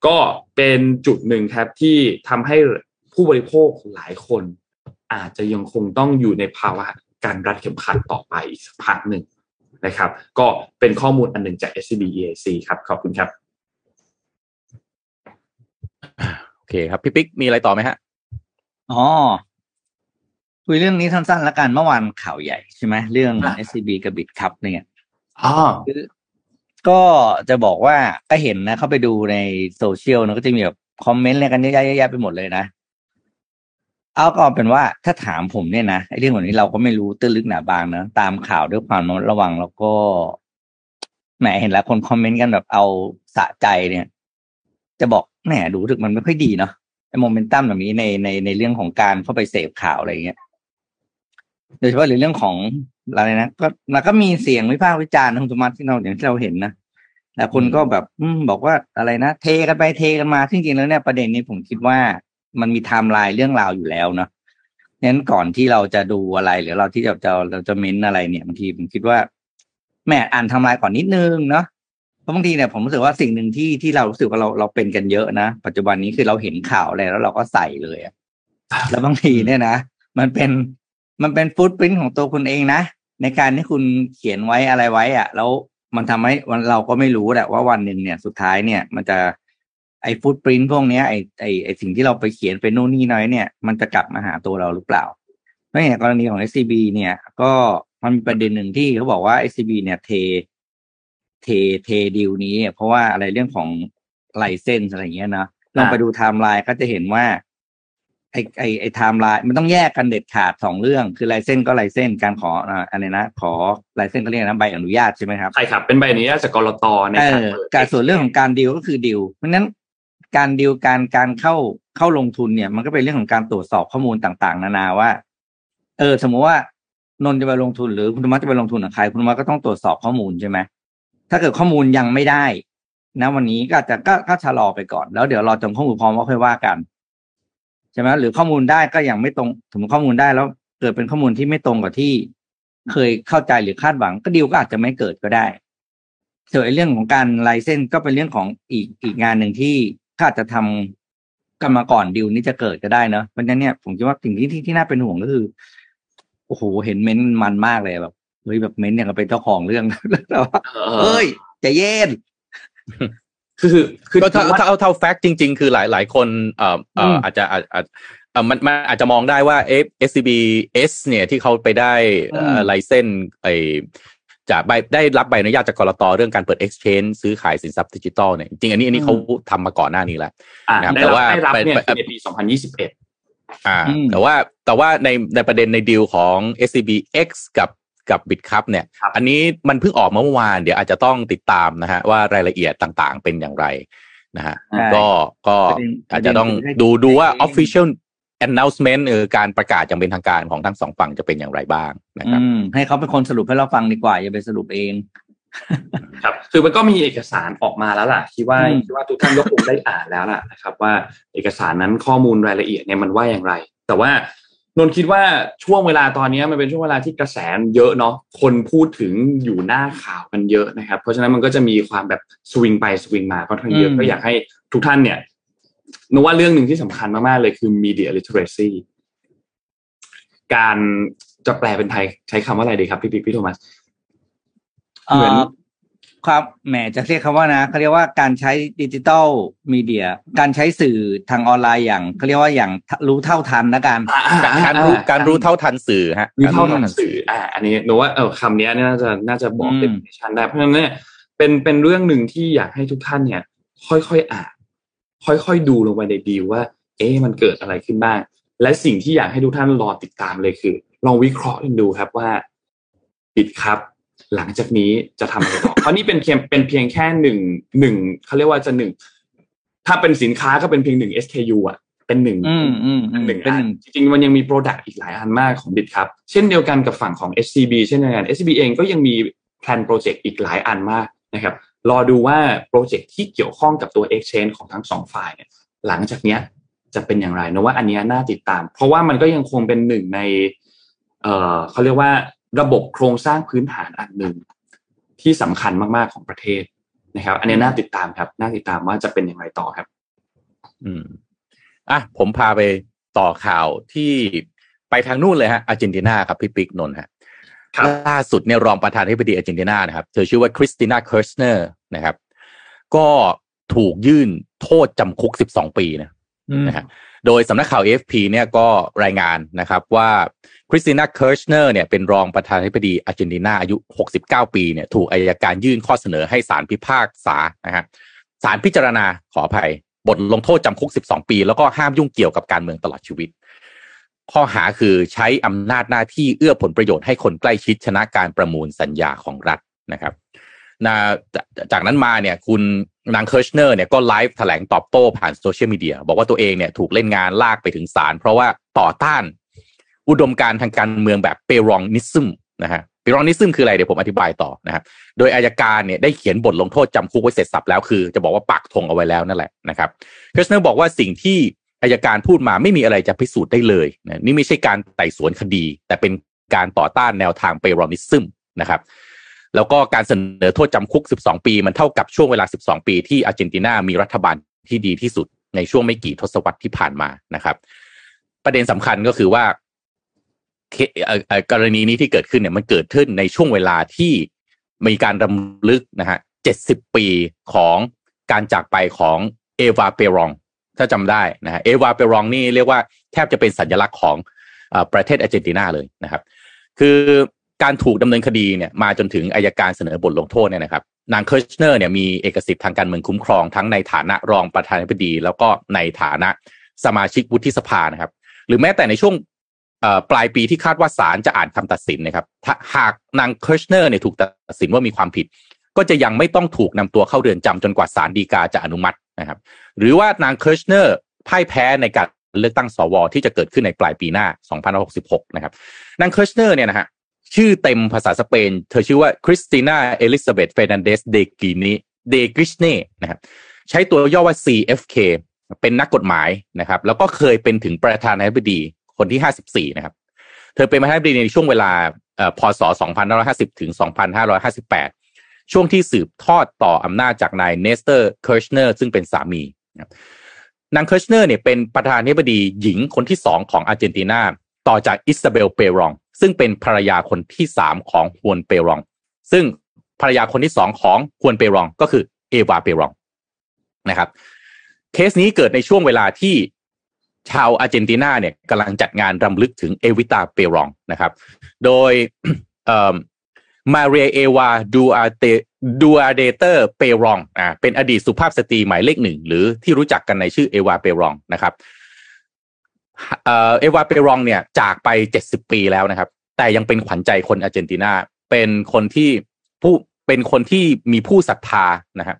ก็เป็นจุดหนึ่งครับที่ทำให้ผู้บริโภคหลายคน อาจจะยังคงต้องอยู่ในภาวะการรัดเข็มขัดต่อไปอีกสักพักหนึ่งนะครับ ก็เป็นข้อมูลอันหนึ่งจาก SCB EAC ครับขอบคุณครับโอเคครับพี่ปิ๊กมีอะไรต่อไหมฮะอ๋อคุยเรื่องนี้สั้นๆแล้วกันเมื่อวานข่าวใหญ่ใช่ไหมเรื่อง SCB กับบิตคัพเนี่ย อ๋อก็จะบอกว่าก็เห็นนะ เข้าไปดูในโซเชียลนะก็จะมีแบบคอมเมนต์อะไรกันเยอะแยะไปหมดเลยนะ เอาก็เป็นว่าถ้าถามผมเนี่ยนะไอ้เรื่องแบบนี้เราก็ไม่รู้ตื้นลึกหนาบางนะตามข่าวด้วยความระวังแล้วก็แหมเห็นแล้วคนคอมเมนต์กันแบบเอาสะใจเนี่ย จะบอกแหมดูถึกมันไม่ค่อยดีเนาะไอ้โมเมนตัมแบบนี้ในในในเรื่องของการเข้าไปเสพข่าวอะไรเงี้ย โดยเฉพาะในเรื่องของอะไรนะก็มันก็มีเสียงวิพากษ์วิจารณ์คุณสมบัติที่เราอย่างที่เราเห็นนะแต่คนก็แบบ อืมบอกว่าอะไรนะเทกันไปเทกันมาจริงแล้วเนี่ยประเด็นนี้ผมคิดว่ามันมีไทม์ไลน์เรื่องราวอยู่แล้วเนาะนั้นก่อนที่เราจะดูอะไรหรือเราที่จะจะเราจะ comment อะไรเนี่ยบางทีผมคิดว่า มาอ่านทำลายก่อนนิดนึงเนาะเพราะบางทีเนี่ยผมรู้สึกว่าสิ่งหนึ่งที่ที่เรารู้สึกว่าเราเราเป็นกันเยอะนะ ปัจจุบันนี้คือเราเห็นข่าวอะไรแล้วเราก็ใส่เลยแล้วบางทีเนี่ยนะมันเป็น มันเป็น footprint ของตัวคุณเองนะ ในการที่คุณเขียนไว้อะไรไว้อะแล้วมันทำให้วันเราก็ไม่รู้แหละว่าวันหนึ่งเนี่ยสุดท้ายเนี่ย มันจะไอ้ footprint พวกนี้ไอ้ไอ้ไอ้สิ่งที่เราไปเขียนเป็นโน่นนี่นั่นเนี่ย มันจะกลับมาหาตัวเราหรือเปล่าเพราะอย่างกรณีของ SCB เนี่ย ก็มันมีประเด็นหนึ่งที่เขาบอกว่า SCB เนี่ยเท เทเทดีลนี้ เพราะว่าอะไรเรื่องของ license อะไรเงี้ยนะลองไปดูไทม์ไลน์ก็จะเห็นว่า ไอ้ไอ้ไอไทม์ไลน์มันต้องแยกกันเด็ดขาดสองเรื่อง คือ license ก็ license การขออะไรนะ ขอ license ก็เรียกนะใบอนุญาตใช่ไหมครับใช่ครับ เป็นใบอนุญาตจากกลตในการการส่วนเรื่องของการดิวก็คือดิวเพราะนั้นการดิวการการเข้าเข้าลงทุนเนี่ย มันก็เป็นเรื่องของการตรวจสอบข้อมูลต่างๆ นานาว่า เออ สมมติว่านนจะไปลงทุนหรือคุณธรรมะจะไปลงทุนกับใครคุณธรรมะก็ต้องตรวจสอบข้อมูลใช่ไหมถ้าเกิดข้อมูลยังไม่ได้นะวันนี้ก็จะก็ก็ชะลอไปก่อน แล้วเดี๋ยวรอจนข้อมูลพร้อมก็ค่อยว่ากันใช่ไหมหรือข้อมูลได้ก็ยังไม่ตรงถึงข้อมูลได้แล้ว เกิดเป็นข้อมูลที่ไม่ตรงกับที่ เคยเข้าใจหรือคาดหวัง ก็ดีลก็อาจจะไม่เกิดก็ได้ส่วนเรื่องของการไลเซนก็เป็นเรื่องของอีกอีกงานหนึ่งที่ถ้าจะทำกันมาก่อนดีลนี้จะเกิดก็ได้เนาะเพราะฉะนั้นเนี่ยผมคิดว่าสิ่งที่ที่ที่น่าเป็นห่วงก็คือโอ้โหเห็นเม้นมันมากเลยแบบเฮ้ยแบบเม้นอย่างเป็นเจ้าของเรื่องแล้วเฮ้ยใจเย็น คือคือถ้าถ้าเอาเท่า fact จริง ๆ คือหลายหลายคนเอ่อเอ่ออาจจะอาจจะมันมันอาจจะมองได้ว่าเอฟ SCB S เนี่ยที่เขาไปได้ license ไอ้จะใบได้รับใบอนุญาตจากกลตเรื่องการเปิด exchange ซื้อขายสินทรัพย์ดิจิตอลเนี่ยจริงอันนี้อันนี้เขาทำมาก่อนหน้านี้แล้วนะครับแต่ว่าได้รับเนี่ยในปี 2021อ่าแต่ว่าแต่ว่าในในประเด็นในดีลของ SCB X กับ กับ Bitkub เนี่ย อันนี้มันเพิ่งออกมาเมื่อวาน เดี๋ยวอาจจะต้องติดตามนะฮะว่ารายละเอียดต่างๆเป็นอย่างไรนะฮะก็ก็อาจจะต้องดูดูว่า official announcement เออการประกาศอย่างเป็นทางการของทั้งสองฝั่งจะเป็นอย่างไรบ้างนะครับให้เขาเป็นคนสรุปให้เราฟังดีกว่า อย่าไปสรุปเอง ครับ คือมันก็มีเอกสารออกมาแล้วล่ะคิดว่าคิดว่าทุกท่านก็คงได้อ่านแล้วล่ะนะครับ ว่าเอกสารนั้นข้อมูลรายละเอียดเนี่ยมันว่าอย่างไร แต่ว่า นนคิดว่าช่วงเวลาตอนนี้มันเป็นช่วงเวลาที่กระแสเยอะเนาะคนพูดถึงอยู่หน้าข่าวกันเยอะนะครับ เพราะฉะนั้นมันก็จะมีความแบบสวิงไปสวิงมาค่อนข้างเยอะก็อยากให้ทุกท่านเนี่ยนว่าเรื่องหนึ่งที่สำคัญมากๆเลยคือ media literacy การจะแปลเป็นไทยใช้คำว่าอะไรดีครับ พี่พี่พี่โทมัสเหมือน ความแหมจะเรียกคำว่านะเขาเรียกว่าการใช้ดิจิตอลมีเดีย การใช้สื่อทางออนไลน์อย่างเขาเรียกว่าอย่างรู้เท่าทันนะการการรู้การรู้เท่าทันสื่อฮะมีเท่าทันสื่ออ่าอันนี้หนูว่าเออคำนี้น่าจะน่าจะบอกอืมเป็นชันได้เพราะฉะนั้นเนี่ยเป็นเป็นเรื่องหนึ่งที่อยากให้ทุกท่านเนี่ย ค่อยๆอ่านค่อยๆดูลงไปในดีลว่า เอ๊ะมันเกิดอะไรขึ้นบ้าง และสิ่งที่อยากให้ทุกท่านรอติดตามเลยคือ ลองวิเคราะห์กันดูครับว่า ปิดครับ หลังจากนี้จะทำอะไรต่อเพราะนี่เป็นเพียงเป็นเพียงแค่หนึ่งหนึ่งเขาเรียกว่าจะหนึ่งถ้าเป็นสินค้าก็เป็นเพียงหนึ่ง SKU อะเป็นหนึ่งอืมอืมอืมหนึ่งเป็นอัหนนึ่งจริงๆมันยังมี product อีกหลายอันมากของ Bitkub เช่นเดียวกันกับฝั่งของ SCB เช่นเดียวกัน SCB เองก็ยังมี plan project อีกหลายอันมากนะครับรอดูว่า project ที่เกี่ยวข้องกับตัว Exchange ของทั้งสองฝ่ายเนี่ยหลังจากเนี้ยจะเป็นอย่างไรนะว่าอันเนี้ยน่าติดตาม เพราะว่ามันก็ยังคงเป็นหนึ่งใน เอ่อเขาเรียกว่า ระบบโครงสร้างพื้นฐานอันหนึ่งที่สำคัญมากๆของประเทศนะครับ อันนี้น่าติดตามครับ น่าติดตามว่าจะเป็นอย่างไรต่อครับ อืมอะผมพาไปต่อข่าวที่ไปทางนู่นเลยฮะอาร์เจนตินาครับพี่ปิ๊กนนท์ฮะครับล่าสุดเนี่ยรองประธานาธิบดีอาร์เจนตินานะครับ เธอชื่อว่าคริสติน่าเคิร์ชเนอร์นะครับ ก็ถูกยื่นโทษจำคุก12ปีนะนะฮะโดยสำนักข่าว AFP เนี่ยก็รายงานนะครับว่า คริสติน่าเคิร์ชเนอร์เนี่ยเป็นรองประธานาธิบดีอาร์เจนตินาอายุ 69 ปีเนี่ยถูกอัยการยื่นข้อเสนอให้ศาลพิพากษานะฮะศาลพิจารณาขออภัย บทลงโทษจำคุก 12 ปี แล้วก็ห้ามยุ่งเกี่ยวกับการเมืองตลอดชีวิต ข้อหาคือใช้อำนาจหน้าที่เอื้อผลประโยชน์ให้คนใกล้ชิดชนะการประมูลสัญญาของรัฐนะครับนะจากจากนั้นมาเนี่ยคุณนางเคิร์ชเนอร์เนี่ยก็ไลฟ์แถลงตอบโต้ผ่านโซเชียลมีเดียบอกว่าตัวเองเนี่ยถูกเล่นงานลากไปถึงศาลเพราะว่าต่อต้าน อุดมการณ์ทางการเมืองแบบ Peronism นะฮะ Peronism คืออะไรเดี๋ยวผมอธิบายต่อนะครับโดยอัยการเนี่ยได้เขียนบทลงโทษจำคุกไว้เสร็จสรรพแล้วคือจะบอกว่าปักธงเอาไว้แล้วนั่นแหละนะครับเคิร์ชเนอร์บอกว่าสิ่งที่อัยการพูดมาไม่มีอะไรจะพิสูจน์ได้เลยนะนี่ไม่ใช่การไต่สวนคดี แต่เป็นการต่อต้านแนวทาง Peronism นะครับแล้วก็การเสนอโทษจำคุก 12 ปีมันเท่ากับช่วงเวลา 12 ปีที่อาร์เจนตินามีรัฐบาลที่ดีที่สุดในช่วงไม่กี่ทศวรรษที่ผ่านมานะครับ ประเด็นสำคัญก็คือว่าเคเอ่อเอ่อ กรณีนี้ที่เกิดขึ้นเนี่ยมันเกิดขึ้นในช่วงเวลาที่มีการรำลึกนะฮะ70ปีของการจากไปของเอวาเปรอง ถ้าจำได้นะฮะเอวาเปรองนี่เรียกว่าแทบจะเป็นสัญลักษณ์ของอประเทศอาร์เจนตินาเลยนะครับ คือการถูกดำเนินคดีเนี่ยมาจนถึงอายการเสนอบทลงโทษเนี่ยนะครับ นางเคิร์ชเนอร์เนี่ยมีเอกสิทธิ์ทางการเมืองคุ้มครองทั้งในฐานะรองประธานาธิบดี แล้วก็ในฐานะสมาชิกวุฒิสภานะครับ หรือแม้แต่ในช่วง ปลายปีที่คาดว่าศาลจะอ่านคำตัดสินนะครับาหากนางเคิร์ชเนอร์เนี่ยถูกตัดสินว่ามีความผิด ก็จะยังไม่ต้องถูกนำตัวเข้าเรือนจำจนกว่าศาลฎีกาจะอนุมัตินะครับ หรือว่านางเคิร์ชเนอร์พ่ายแพ้ในการเลือกตั้งสว ที่จะเกิดขึ้นในปลายปีหน้า2566 นะครับ นางเคิร์ชเนอร์เนี่ยนะฮะชื่อเต็มภาษาสเปน เธอชื่อว่าคริสติน่าเอลิซาเบธเฟร์นันเดซเดกินีเดกิร์ชเนร์นะครับใช้ตัวย่อว่า CFK เป็นนักกฎหมายนะครับ แล้วก็เคยเป็นถึงประธานาธิบดี คนที่54นะครับ เธอเป็นประธานาธิบดีในช่วงเวลาเอ่อพศ2550ถึง2558ช่วงที่สืบทอดต่ออำนาจจากนายเนสเตอร์เคิร์ชเนอร์ซึ่งเป็นสามีนางเคิร์ชเนอร์เนี่ยเป็นประธานาธิบดีหญิงคนที่สองของอาร์เจนตินาต่อจากอิสซาเบลเปรอง ซึ่งเป็นภรรยาคนที่สามของฮวนเปรอง ซึ่งภรรยาคนที่สองของฮวนเปรองก็คือเอวาเปรองนะครับ เคสนี้เกิดในช่วงเวลาที่ ชาวอาร์เจนตินาเนี่ยกำลังจัดงานรำลึกถึงเอวิตาเปรองนะครับ โดยมาเรียเอวาดูอาเตดูอาร์เตเดเปรองอ่าเป็นอดีตสุภาพสตรีหมายเลขหนึ่ง หรือที่รู้จักกันในชื่อเอวาเปรองนะครับเอวาเปรองเนี่ยจากไปเจ็ดสิบปีแล้วนะครับ แต่ยังเป็นขวัญใจคนอาร์เจนตินา เป็นคนที่ผู้เป็นคนที่มีผู้ศรัทธานะครับ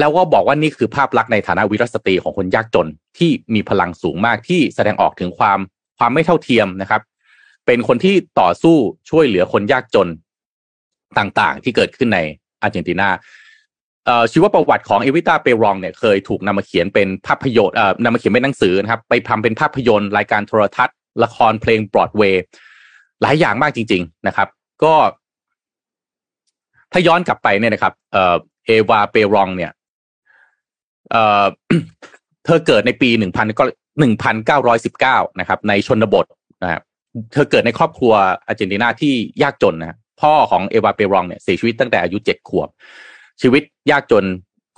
แล้วก็บอกว่านี่คือภาพลักษณ์ในฐานะวิรสตรีของคนยากจนที่มีพลังสูงมากที่แสดงออกถึงความความไม่เท่าเทียมนะครับ เป็นคนที่ต่อสู้ช่วยเหลือคนยากจนต่างๆ ที่เกิดขึ้นในอาร์เจนตินาชีวประวัติของเอวิตาเปรองเนี่ยเคยถูกนำมาเขียนเป็นภาพยนตร์เอ่อนำมาเขียนเป็นหนังสือนะครับ ไปทำเป็นภาพยนตร์รายการโทรทัศน์ ละครเพลงบรอดเวย์หลายอย่างมากจริง ๆนะครับ ก็ ถ้าย้อนกลับไปเนี่ยนะครับเอ่อเอวาเปรองเนี่ยเอ่อเธอเกิดในปีหนึ่งพันก็หนึ่งพันเก้าร้อยสิบเก้านะครับ ในชนบทนะครับเธอเกิดในครอบครัวอาร์เจนตินาที่ยากจนนะพ่อของเอวาเปรองเนี่ยเสียชีวิตตั้งแต่อายุเจ็ดขวบ ชีวิตยากจน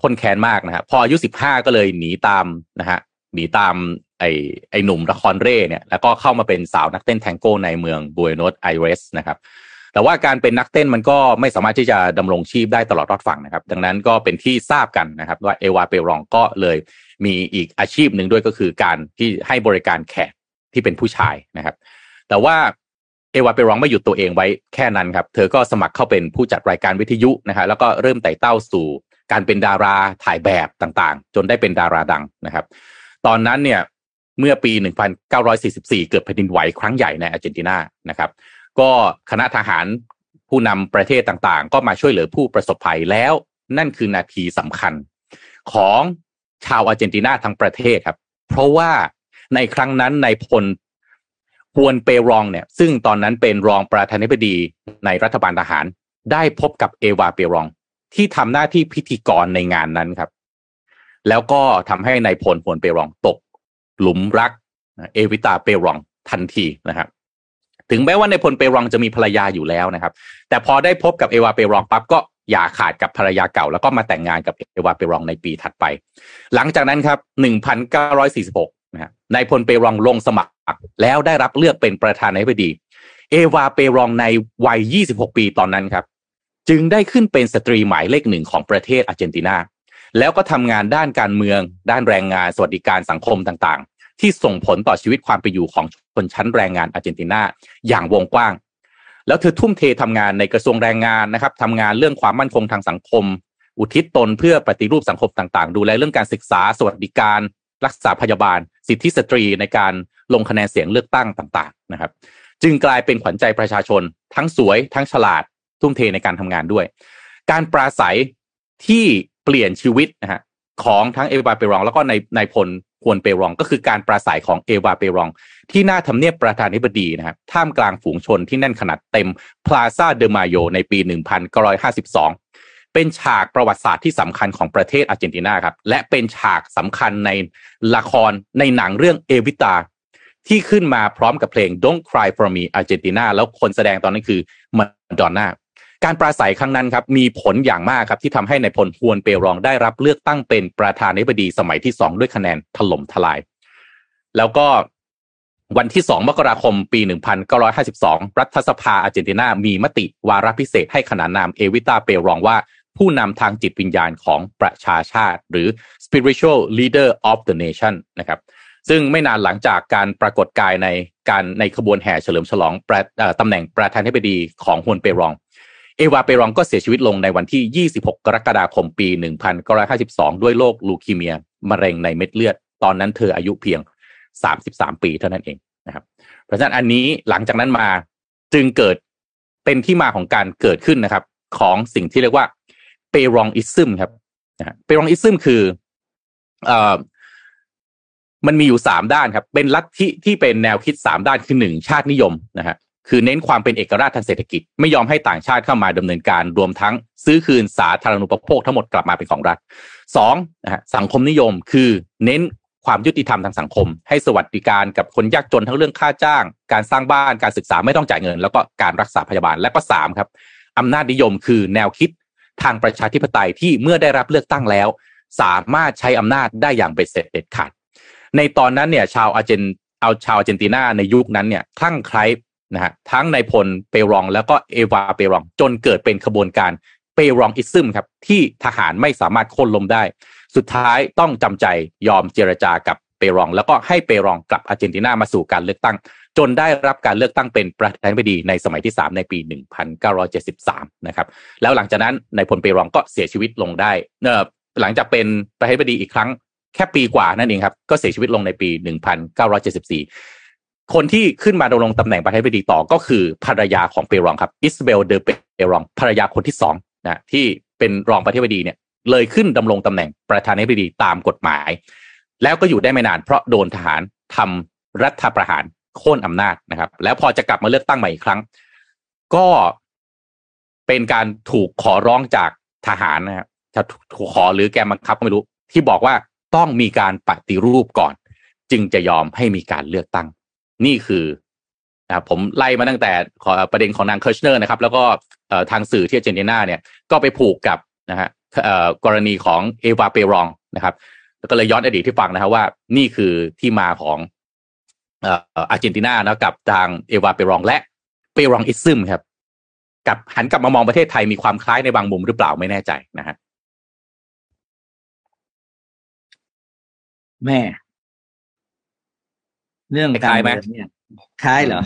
คนแค้นมากนะฮะพออายุสิบห้าก็เลยหนีตามนะฮะหนีตามไอ้ไอ้หนุ่มละครเร่เนี่ยแล้วก็เข้ามาเป็นสาวนักเต้นแทงโก้ในเมืองบูเอโนสไอเรสนะครับ แต่ว่าการเป็นนักเต้นมันก็ไม่สามารถที่จะดำรงชีพได้ตลอดรอดฝั่งนะครับ ดังนั้นก็เป็นที่ทราบกันนะครับ ว่าเอวาเปรองก็เลยมีอีกอาชีพหนึ่งด้วยก็คือการที่ให้บริการแขกที่เป็นผู้ชายนะครับ แต่ว่าเอวาเปรองไม่หยุดตัวเองไว้แค่นั้นครับ เธอก็สมัครเข้าเป็นผู้จัดรายการวิทยุนะฮะแล้วก็เริ่มไต่เต้าสู่การเป็นดาราถ่ายแบบต่างๆ จนได้เป็นดาราดังนะครับ ตอนนั้นเนี่ยเมื่อปี 1944 เกิดแผ่นดินไหวครั้งใหญ่ในอาร์เจนตินานะครับ ก็คณะทหารผู้นำประเทศต่างๆ ก็มาช่วยเหลือผู้ประสบภัยแล้วนั่นคือนาทีสำคัญของชาวอาร์เจนตินาทั้งประเทศครับ เพราะว่าในครั้งนั้นในพลฮวนเปรองเนี่ย ซึ่งตอนนั้นเป็นรองประธานาธิบดีในรัฐบาลทหาร ได้พบกับเอวาเปรอง ที่ทำหน้าที่พิธีกรในงานนั้นครับ แล้วก็ทำให้ในายพลฮวนเปรองตก หลุมรักเอวิตาเปรองทันทีนะครับ ถึงแม้ว่าในพลเปรองจะมีภรรยาอยู่แล้วนะครับ แต่พอได้พบกับเอวาเปรองปั๊บก็อย่าขาดกับภรรยาเก่า แล้วก็มาแต่งงานกับเอวาเปรองในปีถัดไป หลังจากนั้นครับ 1946นะฮะนายพลเปรองลงสมัคร แล้วได้รับเลือกเป็นประธานาธิบดี เอวาเปรองในวัย 26 ปีตอนนั้นครับ จึงได้ขึ้นเป็นสตรีหมายเลขหนึ่งของประเทศอาร์เจนตินาแล้วก็ทำงานด้านการเมือง ด้านแรงงานสวัสดิการสังคมต่าง ที่ส่งผลต่อชีวิตความเป็นอยู่ของชนชั้นแรงงานอาร์เจนตินาอย่างวงกว้าง แล้วเธอทุ่มเททำงานในกระทรวงแรงงานนะครับทำงานเรื่องความมั่นคงทางสังคม อุทิศตนเพื่อปฏิรูปสังคมต่างๆ ดูแลเรื่องการศึกษาสวัสดิการ รักษาพยาบาล สิทธิสตรีในการลงคะแนนเสียงเลือกตั้งต่างๆนะครับ จึงกลายเป็นขวัญใจประชาชน ทั้งสวย ทั้งฉลาด ทุ่มเทในการทำงานด้วย การปราศัยที่เปลี่ยนชีวิตนะฮะของทั้งเอวาเปรอง แล้วก็ในในพล ควรเปรอง ก็คือการปราศัยของเอวาเปรอง ที่หน้าทำเนียบประธานาธิบดีนะครับท่ามกลางฝูงชนที่แน่นขนาดเต็มพลาซาเดมาโยในปี 1952 เป็นฉากประวัติศาสตร์ที่สำคัญของประเทศอาร์เจนตินาครับและเป็นฉากสำคัญในละครในหนังเรื่องเอวิตาที่ขึ้นมาพร้อมกับเพลง Don't Cry for Me Argentina แล้วคนแสดงตอนนั้นคือมาดอนน่า การปราศัยครั้งนั้นครับมีผลอย่างมากครับที่ทำให้ในพลฮวนเปรองได้รับเลือกตั้งเป็นประธานาธิบดีสมัยที่สองด้วยคะแนนถล่มทลาย แล้วก็วันที่ 2 มกราคม ปี 1952 รัฐสภาอาร์เจนตินามีมติวาระพิเศษให้ขนานนามเอวิตาเปรองว่า ผู้นำทางจิตวิญญาณของประชาชาติ หรือ spiritual leader of the nation นะครับ ซึ่งไม่นานหลังจากการปรากฏกายในการในขบวนแห่เฉลิมฉลองตำแหน่งประธานาธิบดีของฮวนเปรอง เอวาเปรองก็เสียชีวิตลงในวันที่ 26 กรกฎาคมปี 1952 ด้วยโรคลูคีเมียมะเร็งในเม็ดเลือด ตอนนั้นเธออายุเพียง 33 ปีเท่านั้นเองนะครับ เพราะฉะนั้นอันนี้หลังจากนั้นมาจึงเกิดเป็นที่มาของการเกิดขึ้นนะครับ ของสิ่งที่เรียกว่าเปรองอิซึมครับเปรองอิซึมคือเอ่อมันมีอยู่สามด้านครับ เป็นลัทธิที่เป็นแนวคิดสามด้านคือหนึ่งชาตินิยมนะฮะ คือเน้นความเป็นเอกราชทางเศรษฐกิจ ไม่ยอมให้ต่างชาติเข้ามาดำเนินการรวมทั้งซื้อคืนสาธารณูปโภคทั้งหมดกลับมาเป็นของรัฐสองสังคมนิยมคือเน้นความยุติธรรมทางสังคม ให้สวัสดิการกับคนยากจนทั้งเรื่องค่าจ้าง การสร้างบ้านการศึกษาไม่ต้องจ่ายเงิน แล้วก็การรักษาพยาบาลและก็สามครับอำนาจนิยมคือแนวคิดทางประชาธิปไตยที่เมื่อได้รับเลือกตั้งแล้ว สามารถใช้อำนาจได้อย่างเบ็ดเสร็จเด็ดขาดในตอนนั้นเนี่ยชาวอาร์เจนเอาชาวอาร์เจนตินาในยุคนั้นเนี่ยคลั่งไคล้ นะฮะทั้งในพลเปรองแล้วก็เอวาเปรอง จนเกิดเป็นขบวนการเปรองอิซึมครับ ที่ทหารไม่สามารถโค่นล้มได้ สุดท้ายต้องจำใจยอมเจรจากับเปรอง แล้วก็ให้เปรองกลับอาร์เจนตินามาสู่การเลือกตั้ง จนได้รับการเลือกตั้งเป็นประธานาธิบดีในสมัยที่ 3 ในปี 1973 นะครับ แล้วหลังจากนั้นนายพลเปรองก็เสียชีวิตลงได้เอ่อหลังจากเป็นประธานาธิบดีอีกครั้งแค่ปีกว่านั่นเองครับ ก็เสียชีวิตลงในปี 1974 คนที่ขึ้นมาดำรงตำแหน่งประธานาธิบดีต่อก็คือภรรยาของเปรองครับอิสเบลเดอเปรองภรรยาคนที่สองนะที่เป็นรองประธานาธิบดีเนี่ยเลยขึ้นดำรงตำแหน่งประธานาธิบดีตามกฎหมาย แล้วก็อยู่ได้ไม่นานเพราะโดนทหารทำรัฐประหารโค่นอำนาจนะครับ แล้วพอจะกลับมาเลือกตั้งใหม่อีกครั้ง ก็เป็นการถูกขอร้องจากทหารนะครับจะถูกขอหรือแกบังคับก็ไม่รู้ ที่บอกว่าต้องมีการปฏิรูปก่อน จึงจะยอมให้มีการเลือกตั้ง นี่คือนะครับผมไล่มาตั้งแต่ขอประเด็นของนางเคิร์ชเนอร์นะครับ แล้วก็ทางสื่อที่อาร์เจนตินาเนี่ยก็ไปผูกกับนะฮะกรณีของเอวาเปรองนะครับแล้วก็เลยย้อนอดีตที่ฟังนะครับว่า นี่คือที่มาของอออาร์เจนตินานะกับทางเอวาเปรองและ Peronism ครับกับหันกลับมามองประเทศไทยมีความคล้ายในบางมุมหรือเปล่าไม่แน่ใจนะฮะแม่ เรื่องคล้ายไหมเมืองเนี่ยคล้ายเหรอ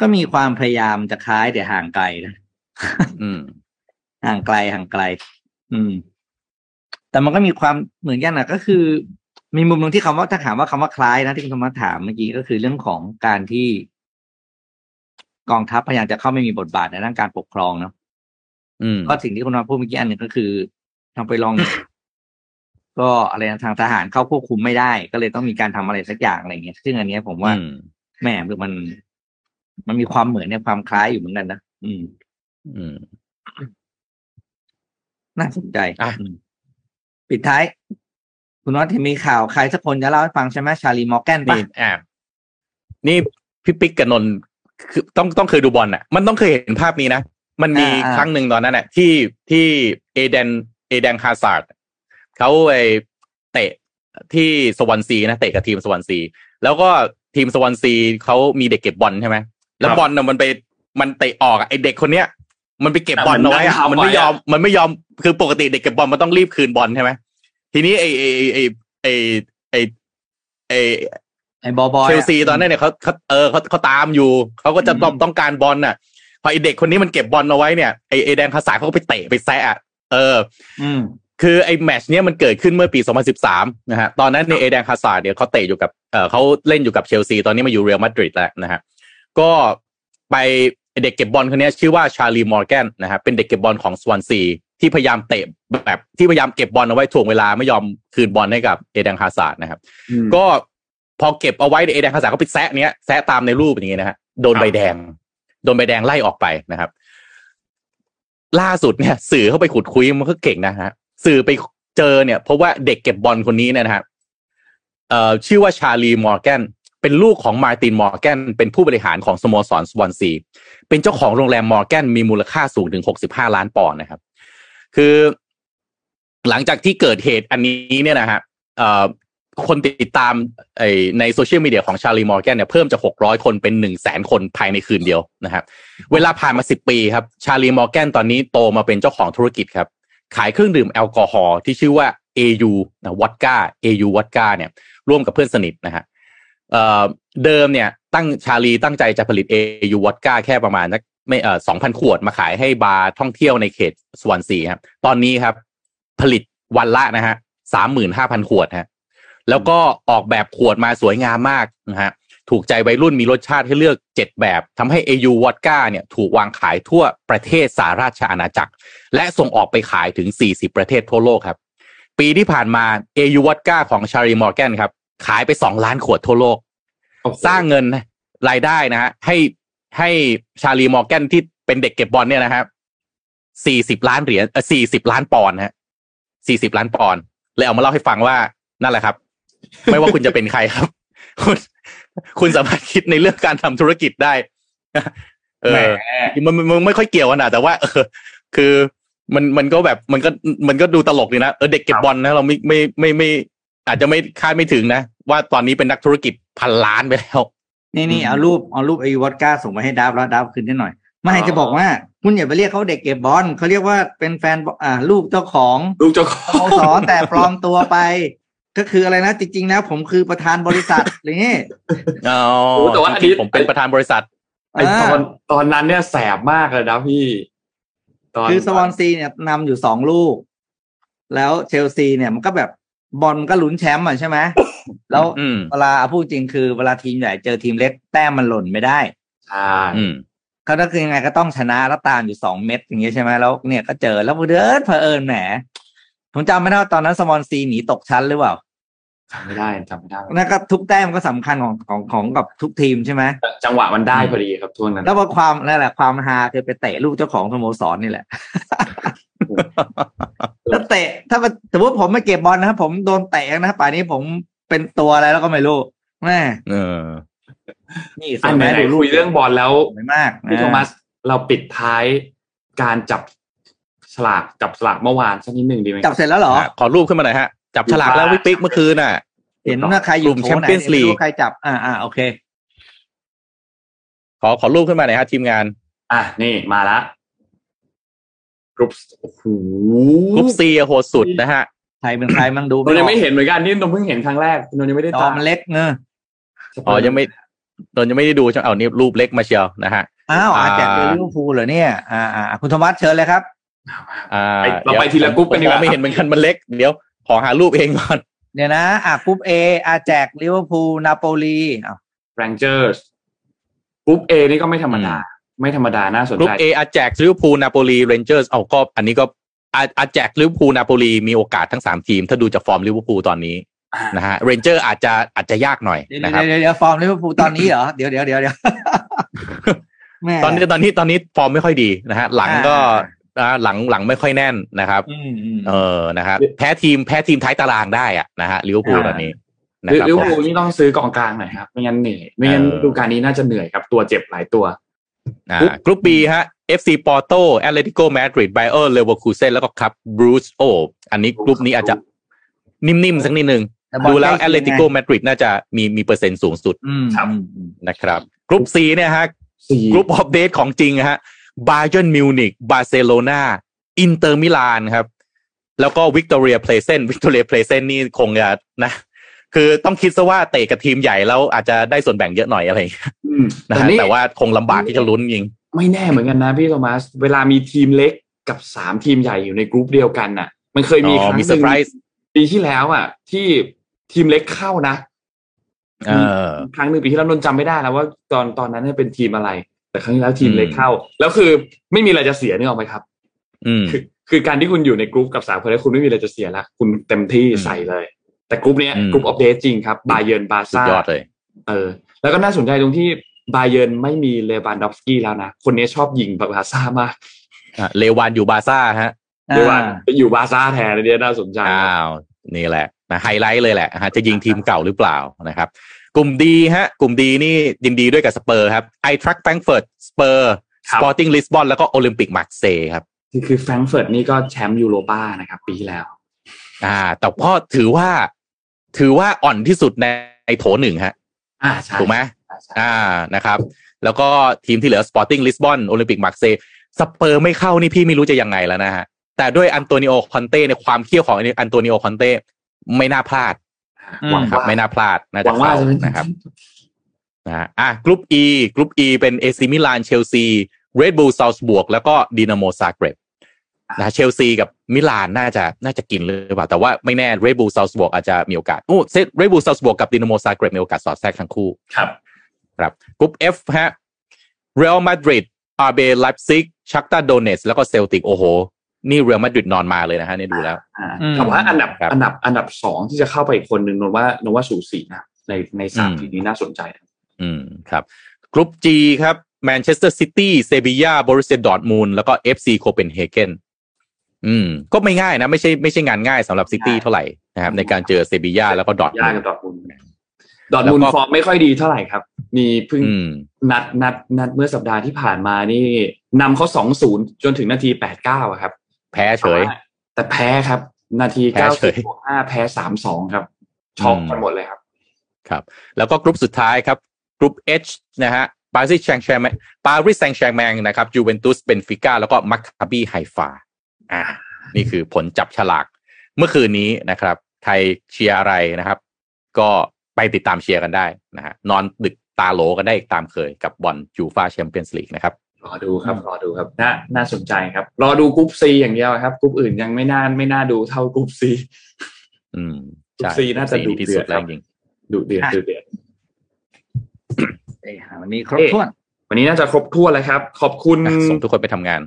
ก็มีความพยายามจะคล้ายแต่ห่างไกลนะอืมห่างไกลห่างไกล อืม แต่มันก็มีความเหมือนกันนะก็คือ มีมุมหนึ่งที่คำว่าถ้าถามว่าคำว่าคล้ายนะที่คุณธรรมะถามเมื่อกี้ก็คือเรื่องของการที่กองทัพพยายามจะเข้าไม่มีบทบาทในด้านการปกครองเนาะอืมก็สิ่งที่คุณธรรมะพูดเมื่อกี้อันหนึ่งก็คือทางไปลอง ก็อะไรนะทางทหารเข้าควบคุมไม่ได้ ก็เลยต้องมีการทำอะไรสักอย่างอะไรเงี้ยซึ่งอันเนี้ยผมว่าอืมแหม่มัน มันมีความเหมือนในความคล้ายอยู่เหมือนกันนะอืม อืม น่าสนใจอะอืมปิดท้าย คุณน็อตที่มีข่าวใครสักคนจะเล่าให้ฟังใช่ไหมชาลีมอร์แกนปะนี่อ่านี่พี่ปิ๊กกับนนท์คือต้องต้องเคยดูบอลอะ มันต้องเคยเห็นภาพนี้นะ มันมีอ่าอ่าครั้งหนึ่งตอนนั้นอะที่ที่เอเดนเอเดนฮาซาร์ด เขาไปเตะที่สวอนซีนะเตะกับทีมสวอนซี แล้วก็ทีมสวอนซีเขามีเด็กเก็บบอลใช่ไหมแล้วครับบอลน่ะมันไปมันเตะออกอะไอเด็กคนเนี้ย มันไปเก็บบอลแต่มันเอาไว้อะนั่งทำมันไม่ไว้อะยอมมันไม่ยอมคือปกติเด็กเก็บบอลมันต้องรีบคืนบอลใช่ไหมทีนี้ไอไอไอไอไอไอไอ้บอบอยเชลซีตอนนั้นเนี่ยเขาเขาเออเขาเขาตามอยู่เขาก็จะต้องอืมต้องการบอลน่ะพอไอเด็กคนนี้มันเก็บบอลเอาไว้เนี่ยไอไอเอเดนฮาซาร์ดเขาก็ไปเตะไปแซะอะเอออืม คือไอ้แมตช์เนี้ยมันเกิดขึ้นเมื่อปี 2013 นะฮะ ตอนนั้นไอ้เอเดนฮาซาร์ดเนี่ยเขาเตะอยู่กับเออเขาเล่นอยู่กับเชลซี ตอนนี้มาอยู่เรอัลมาดริดแล้วนะฮะ ก็ไปเด็กเก็บบอลคนเนี้ยชื่อว่าชาร์ลีมอร์แกนนะฮะ เป็นเด็กเก็บบอลของสวอนซีที่พยายามเตะแบบที่พยายามเก็บบอลเอาไว้ถ่วงเวลาไม่ยอมคืนบอลให้กับเอเดนฮาซาร์ดนะครับอืมก็พอเก็บเอาไว้เอเดนฮาซาร์ดก็ไปแซะเนี้ยแซะตามในรูปอย่างงี้นะฮะ โดนครับใบแดง โดนใบแดงไล่ออกไปนะครับ ล่าสุดเนี่ย สื่อเข้าไปขุดคุ้ยมันก็เก่งนะฮะ สื่อไปเจอเนี่ยเพราะว่าเด็กเก็บบอลคนนี้เนี่ยนะฮะเอ่อชื่อว่าชาร์ลีมอร์แกนเป็นลูกของมาร์ตินมอร์แกนเป็นผู้บริหารของสโมสรสวอนซีเป็นเจ้าของโรงแรมมอร์แกนมีมูลค่าสูงถึง65ล้านปอนด์นะครับ คือ หลังจากที่เกิดเหตุอันนี้เนี่ยนะฮะเอ่อคนติดตามไอในโซเชียลมีเดียของชาร์ลีมอร์แกนเนี่ยเพิ่มจาก600คนเป็น1 0 0 0 0แสนคนภายในคืนเดียวนะครับ เวลาผ่านมา10ปีครับ ชาร์ลีมอร์แกนตอนนี้โตมาเป็นเจ้าของธุรกิจครับ ขายเครื่องดื่มแอลกอฮอล์ที่ชื่อว่า AU นะวอดก้า AU วอดก้าเนี่ยร่วมกับเพื่อนสนิทนะฮะเเดิมเนี่ยตั้งชาร์ลีตั้งใจจะผลิต AU วอดก้าแค่ประมาณไม่เออสองพันขวดมาขายให้บาร์ท่องเที่ยวในเขตสวนสีครับตอนนี้ครับ ผลิตวันละนะฮะสามหมื่นห้าพันขวดฮะแล้วก็ออกแบบขวดมาสวยงามมากนะฮะ ถูกใจวัยรุ่นมีรสชาติให้เลือกเจ็ดแบบทำให้ AU วอดก้าเนี่ยถูกวางขายทั่วประเทศสาราชอาณาจักร และส่งออกไปขายถึง 40 ประเทศทั่วโลกครับ ปีที่ผ่านมา AU วอดก้าของชารีมอร์แกนครับ ขายไป 2 ล้านขวดทั่วโลกโอ้โหสร้างเงินรายได้นะฮะให้ให้ชาลีมอร์แกนที่เป็นเด็กเก็บบอลเนี่ยนะครับสี่สิบล้านเหรียญเออสี่สิบล้านปอนด์ฮะสี่สิบล้านปอนด์เลยเอามาเล่าให้ฟังว่านั่นแหละครับ ไม่ว่าคุณจะเป็นใครครับ คุณ คุณสามารถคิดในเรื่องการทำธุรกิจได้เอแหมอมันมันมันไม่ค่อยเกี่ยวกันนะแต่ว่า เออ คือมันมันก็แบบมันก็มันก็ดูตลกดีนะเออเด็กเก็บบอลนะเราไม่ไม่ไม่ไม่ อาจจะไม่คาดไม่ถึงนะ ว่าตอนนี้เป็นนักธุรกิจพันล้านไปแล้วนี่นี่อืมเอารูปเอารูปไอ้วอดก้าส่งมาให้ดับแล้วดับคืนได้หน่อยไม่อ๋อจะบอกว่าคุณอย่าไปเรียกเขาเด็กเก็บบอลเขาเรียกว่าเป็นแฟนบอลอ่าลูกเจ้าของ ลูกเจ้าขสองโมสรแต่ปลอมตัวไป ก็คืออะไรนะจริงๆแล้วผมคือประธานบริษัทอะไรเงี้ยอ๋อโอ้แต่ว่าอันนี้ผมเป็นประธานบริษัทไอตอนตอนนั้นเนี่ยแสบมากเลยนะพี่ ตอนคือสวอนซีเนี่ยนำอยู่สองลูก แล้วเชลซีเนี่ยมันก็แบบบอลก็ลุ้นแชมป์อะใช่ไหมแล้วอืมเวลาเอาพูดจริงคือเวลาทีมใหญ่เจอทีมเล็กแต้มมันหล่นไม่ได้ใช่อืมเขาก็คือยังไงก็ต้องชนะแล้วตามอยู่สองเม็ดอย่างเงี้ยใช่ไหมแล้วเนี่ยก็เจอแล้วเดินเผอิญแหมผมจำไม่ได้ว่าตอนนั้นสมอนซีหนีตกชั้นหรือเปล่า จำไม่ได้จำไม่ได้นั่นก็ทุกแต้มก็สำคัญของของของกับทุกทีมใช่ไหมจังหวะมันได้พอดีครับช่วงนั้นแล้วพอความนั่นแหละความฮาคือไปเตะลูกเจ้าของสโมสรนี่แหละแล้วเตะ ถ้ามันสมมติผมไม่เก็บบอลนะครับผมโดนเตะนะป่านนี้ผมเป็นตัวอะไรแล้วก็ไม่รู้แม่เออ นี่สอัวนยไหไหมนดูๆรูคุปยเรื่องบอลแล้วสวยมากพี่โทมัสเราปิดท้ายการจับฉลากจับฉลากเมื่อวานสักนิดหนึ่งดีไหมจับเสร็จแล้วเหรอฮะขอรูปขึ้นมาหน่อยฮะ จับฉลากแล้ววิปิกเมื่อคืนน่ะ เห็นว่าใครอยู่กลุ่มโถไหน Champions ไม่รู้ League ว่าใครจับ อ่าอ่าโอเค ขอขอรูปขึ้นมาหน่อยฮะทีมงาน อะนี่มาละกรุ๊ปโอ้โหกรุ๊ปซีโหดสุดนะฮะใครเป็นใครมั่งดูนนยังไม่เห็นเหมือนกันนี่นนเพิ่งเห็นครั้งแรกนนยังไม่ได้จอตามมันเล็กเนอะอ๋อยังไม่ตอนยังไม่ได้ดูใช่ไหมเอานี่รูปเล็กมาเชียวนะฮะอ้าวอาจจะอ่าเจอลิเวอร์พูลเหรอเนี่ย อ่าอ่าคุณโทมัสเชิญเลยครับ อ่าไปเราไปทีละกรุ๊ปกันดีกว่าผมมองไม่เห็นเหมือนกันมันเล็ก เดี๋ยว ขอหารูปเองก่อนเดี๋ยวนะ อะกรุ๊ปเออาแจกลิเวอร์พูลนาโปลีอ้าวแรงเจอร์สกรุ๊ปเอนี่ก็ไม่ธรรมดา ไม่ธรรมดาน่าสนกรุ๊ใจปเออาแจกลิเวอร์พูลนาโปลีเรนเจอร์สเอาก็อันนี้ก็อาอาแจกลิเวอร์พูลนาโปลีมีโอกาสทั้งสามทีม ถ้าดูจากฟอร์มลิเวอร์พูลตอนนี้นะฮะเรนเจอร์อาจจะอาจจะยากหน่อยเดี๋ยวนะครับเดี๋ยวเดี๋ยวฟอร์มลิเวอร์พูลตอนนี้เหรอเดี๋ยวเดี๋ยวเดี๋ยวเดี๋ยวแม่ตอนนี้ตอนนี้ตอนนี้ฟอร์มไม่ค่อยดีนะฮะหลังก็อ่าอ่า หลังหลังไม่ค่อยแน่นนะครับอืมอืมเออนะครับแพ้ทีมแแพ้ทีมท้ายตารางได้อะนะฮะลิเวอร์พูลอ่าตอนนี้นะครับลิเวอร์พูลนี่ต้องซื้อกองกลางหน่อยครับไม่งั้นเหนื่อยไม่งั้นเออฤดูกาลนี้น่าจะเหนื่อยครับ ตัวเจ็บหลายตัวอ่ากรุ๊ปบีฮะ FC Porto Atletico Madrid Bayer Leverkusen แล้วก็คลับบรูซโออันนี้กรุ๊ปนี้อาจจะนิ่มๆสักนิดนึงต่บอดูแล้วใกแอตเลติโกมาดริดน่าจะมีมีเปอร์เซ็นต์สูงสุดอืมครับอืมอืมนะครับกรุ๊ปซีเนี่ยฮะนี่ group of death ของจริงฮะ บา y เ r n นมิวนิกบาร์เซโลนาอินเตอร์มิลานครับ แล้วก็วิกตอเรียเพลเซนวิกตอเรียเพลเซนนี่คงจะนะ คือต้องคิดซะว่าเตะกับทีมใหญ่แล้วอาจจะได้ส่วนแบ่งเยอะหน่อยอะไรอย่างเงี้ยอืมนะแต่ฮะนี่แต่ว่าคงลำบากที่จะลุ้นยิง ไม่แน่เหมือนกันนะพี่โทมัส เวลามีทีมเล็กกับสามทีมใหญ่อยู่ในกรุ๊ปเดียวกันน่ะ มันเคยมีครั้งหนึ่งอ๋อมีเซอนึ่ร์งไพรส์ปีที่แล้วอะ ที่ทีมเล็กเข้านะเออครั้งหนึ่งปีที่แล้วนนท์จำไม่ได้แล้วว่าตอนตอนนั้นเนี่ยเป็นทีมอะไร แต่ครั้งที่แล้วทีมเล็กเข้า แล้วคือไม่มีอะไรจะเสียนึกออกไหมครับ อืมคือคือการที่คุณอยู่ในกรุ๊ปกับสามคนแล้วคุณไม่มีอะไรจะเสียละคุณเต็มที่อืมใส่เลย แต่กรุ๊ปเนี้ยอืม group of death จริงครับบาเยิร์นบาซ่าสุดยอดเลยเออ แล้วก็น่าสนใจตรงที่บาเยิร์นไม่มีเลวานดอฟสกี้แล้วนะคนนี้ชอบยิงบาซ่ามากอะเลวานอยู่บาร์ซ่าฮะเรียกว่าไปอยู่บาซ่าแทนอันนี้น่าสนใจอ้าวนี่แหละนะไฮไลท์เลยแหละฮะจะยิงทีมเก่าหรือเปล่านะครับ กลุ่มดีฮะ กลุ่มดีนี่ยินดีด้วยกับสเปอร์ครับไอน์ทรัคแฟรงก์เฟิร์ตสเปอร์ครับสปอร์ติ้งลิสบอนแล้วก็โอลิมปิกมาร์เซย์ครับคือคือแฟรงก์เฟิร์ตนี่ก็แชมป์ยูโรป้านะครับ ปีที่แล้ว อ่า แต่ก็ถือว่า ถือว่าอ่อนที่สุดในในโถหนึ่งฮะ อ่าใช่ถูกไหมใช่ใช่อ่านะครับ แล้วก็ทีมที่เหลือ Sporting Lisbon โอลิมปิกมาร์เซย์สเปอร์ไม่เข้านี่พี่ไม่รู้จะยังไงแล้วนะฮะแต่ด้วยอันโตนิโอคอนเต้ในความเขี้ยวของอันโตนิโอคอนเต้ไม่น่าพลาด หวังนะครับว่าไม่น่าพลาดหวังว่าเข้าจะเป็นนะครับนะฮะอะกรุ๊ป E กรุ๊ป E เป็นเอซีมิลานเชลซีเรดบูลซา l ์บวกแล้วก็ดินาโมซาเกรบนะเชลซีกับมิลานน่าจะน่าจะกินหรือเปล่าแต่ว่าไม่แน่เรดบูลซา l ์บวกอาจจะมีโอกาสโอ้เซเรดบูลซา l ์บวกกับดินาโมซาเกรบมีโอกาสสอดแทรกทั้งคู่ครับครับกรุ๊ป F ฮะเรอัลมาดริดอาร์เบไลป์ซิกชัคตาร์โดเนตส์กแล้วก็เซลติกโอ้โห นี่เรอัลมาดริดนอนมาเลยนะฮะนี่ดูแล้วอ่าอืมแต่ว่าอันดับครับอันดับอันดับสองที่จะเข้าไปอีกคนหนึ่งนนว่านนว่าสูสีนะในในสามอืมทีมนี้น่าสนใจนะอืมครับกรุ๊ป G ครับแมนเชสเตอร์ซิตี้เซบียาโบรุสเซียดอร์ทมุนด์แล้วก็ FC โคเปนเฮเกนอืม ก็ไม่ง่ายนะไม่ใช่ไม่ใช่งานง่ายสำหรับซิตี้เท่าไหร่นะครับ ในการเจอเซบียาแล้วก็ดอร์ทมุนด์ยากกับดอร์ทมุนด์ดอร์ทมุนด์แล้วด์ก็ฟอร์มไม่ค่อยดีเท่าไหร่ครับ มีเพิ่งอืมนัดนัดนัดเมื่อสัปดาห์ที่ผ่านมานี่นำเขาสองศูนย์จนถึงนาทีแปดเก้าครับ แพ้เฉย แต่แพ้ครับ แพ้เฉยนาทีเก้าเฉสิบบวกห้าแพ้สามสองครับช็อกอืมกันหมดเลยครับ ครับ แล้วก็กรุ๊ปสุดท้ายครับกรุ๊ป H นะฮะปารีสแซงต์แชร์แมงปารีสแซงต์แชร์แมงนะครับยูเวนตุสเบนฟิก้าแล้วก็มัคคาบีไฮฟาอ่า นี่คือผลจับฉลาก เมื่อคืนนี้นะครับ ใครเชียร์อะไรนะครับ ก็ไปติดตามเชียร์กันได้นะฮะนอนดึกตาโหลกันได้อีกตามเคยกับบอลยูฟาแชมเปี้ยนส์ลีกนะครับ รอดูครับรอดูครับน่าน่าสนใจครับ รอดูกรุ๊ปซีอย่างเดียวครับกรุ๊ปอื่นยังไม่น่าไม่น่าดูเท่ากรุ๊ปซีอืมกรุ๊ปใช่ซีน่าจะสี่ดุที่เดืสุอดดแล้ควรับจริงดุเดือดอะดุเดือดเอ้ยวันนี้ครบถ้วน วันนี้น่าจะครบถ้วนแล้วครับ ขอบคุณอะส่งทุกคนไปทำงาน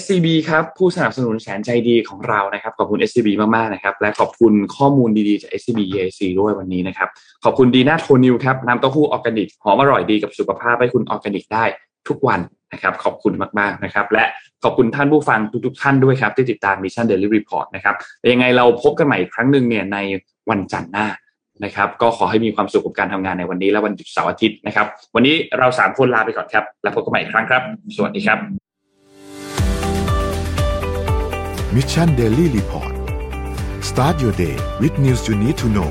SCB ครับ ผู้สนับสนุนแสนใจดีของเรานะครับ ขอบคุณ SCB มาก ๆ นะครับ และขอบคุณข้อมูลดี ๆ จาก SCB EIC ด้วยวันนี้นะครับ ขอบคุณดีน่าโทนิวครับ น้ำเต้าหู้ออร์แกนิก หอมอร่อยดีกับสุขภาพให้คุณออร์แกนิกได้ ทุกวันนะครับขอบคุณมากๆนะครับ และขอบคุณท่านผู้ฟังทุกๆท่านด้วยครับ ที่ติดตาม Mission Daily Report นะครับยังไงเราพบกันใหม่อีกครั้งหนึ่งเนี่ยในวันจันทร์หน้านะครับ ก็ขอให้มีความสุขกับการทำงานในวันนี้และวันหยุดเสาร์อาทิตย์นะครับ วันนี้เราสามคนลาไปก่อนครับ แล้วพบกันใหม่อีกครั้งครับ สวัสดีครับ Mission Daily Report start your day with news you need to know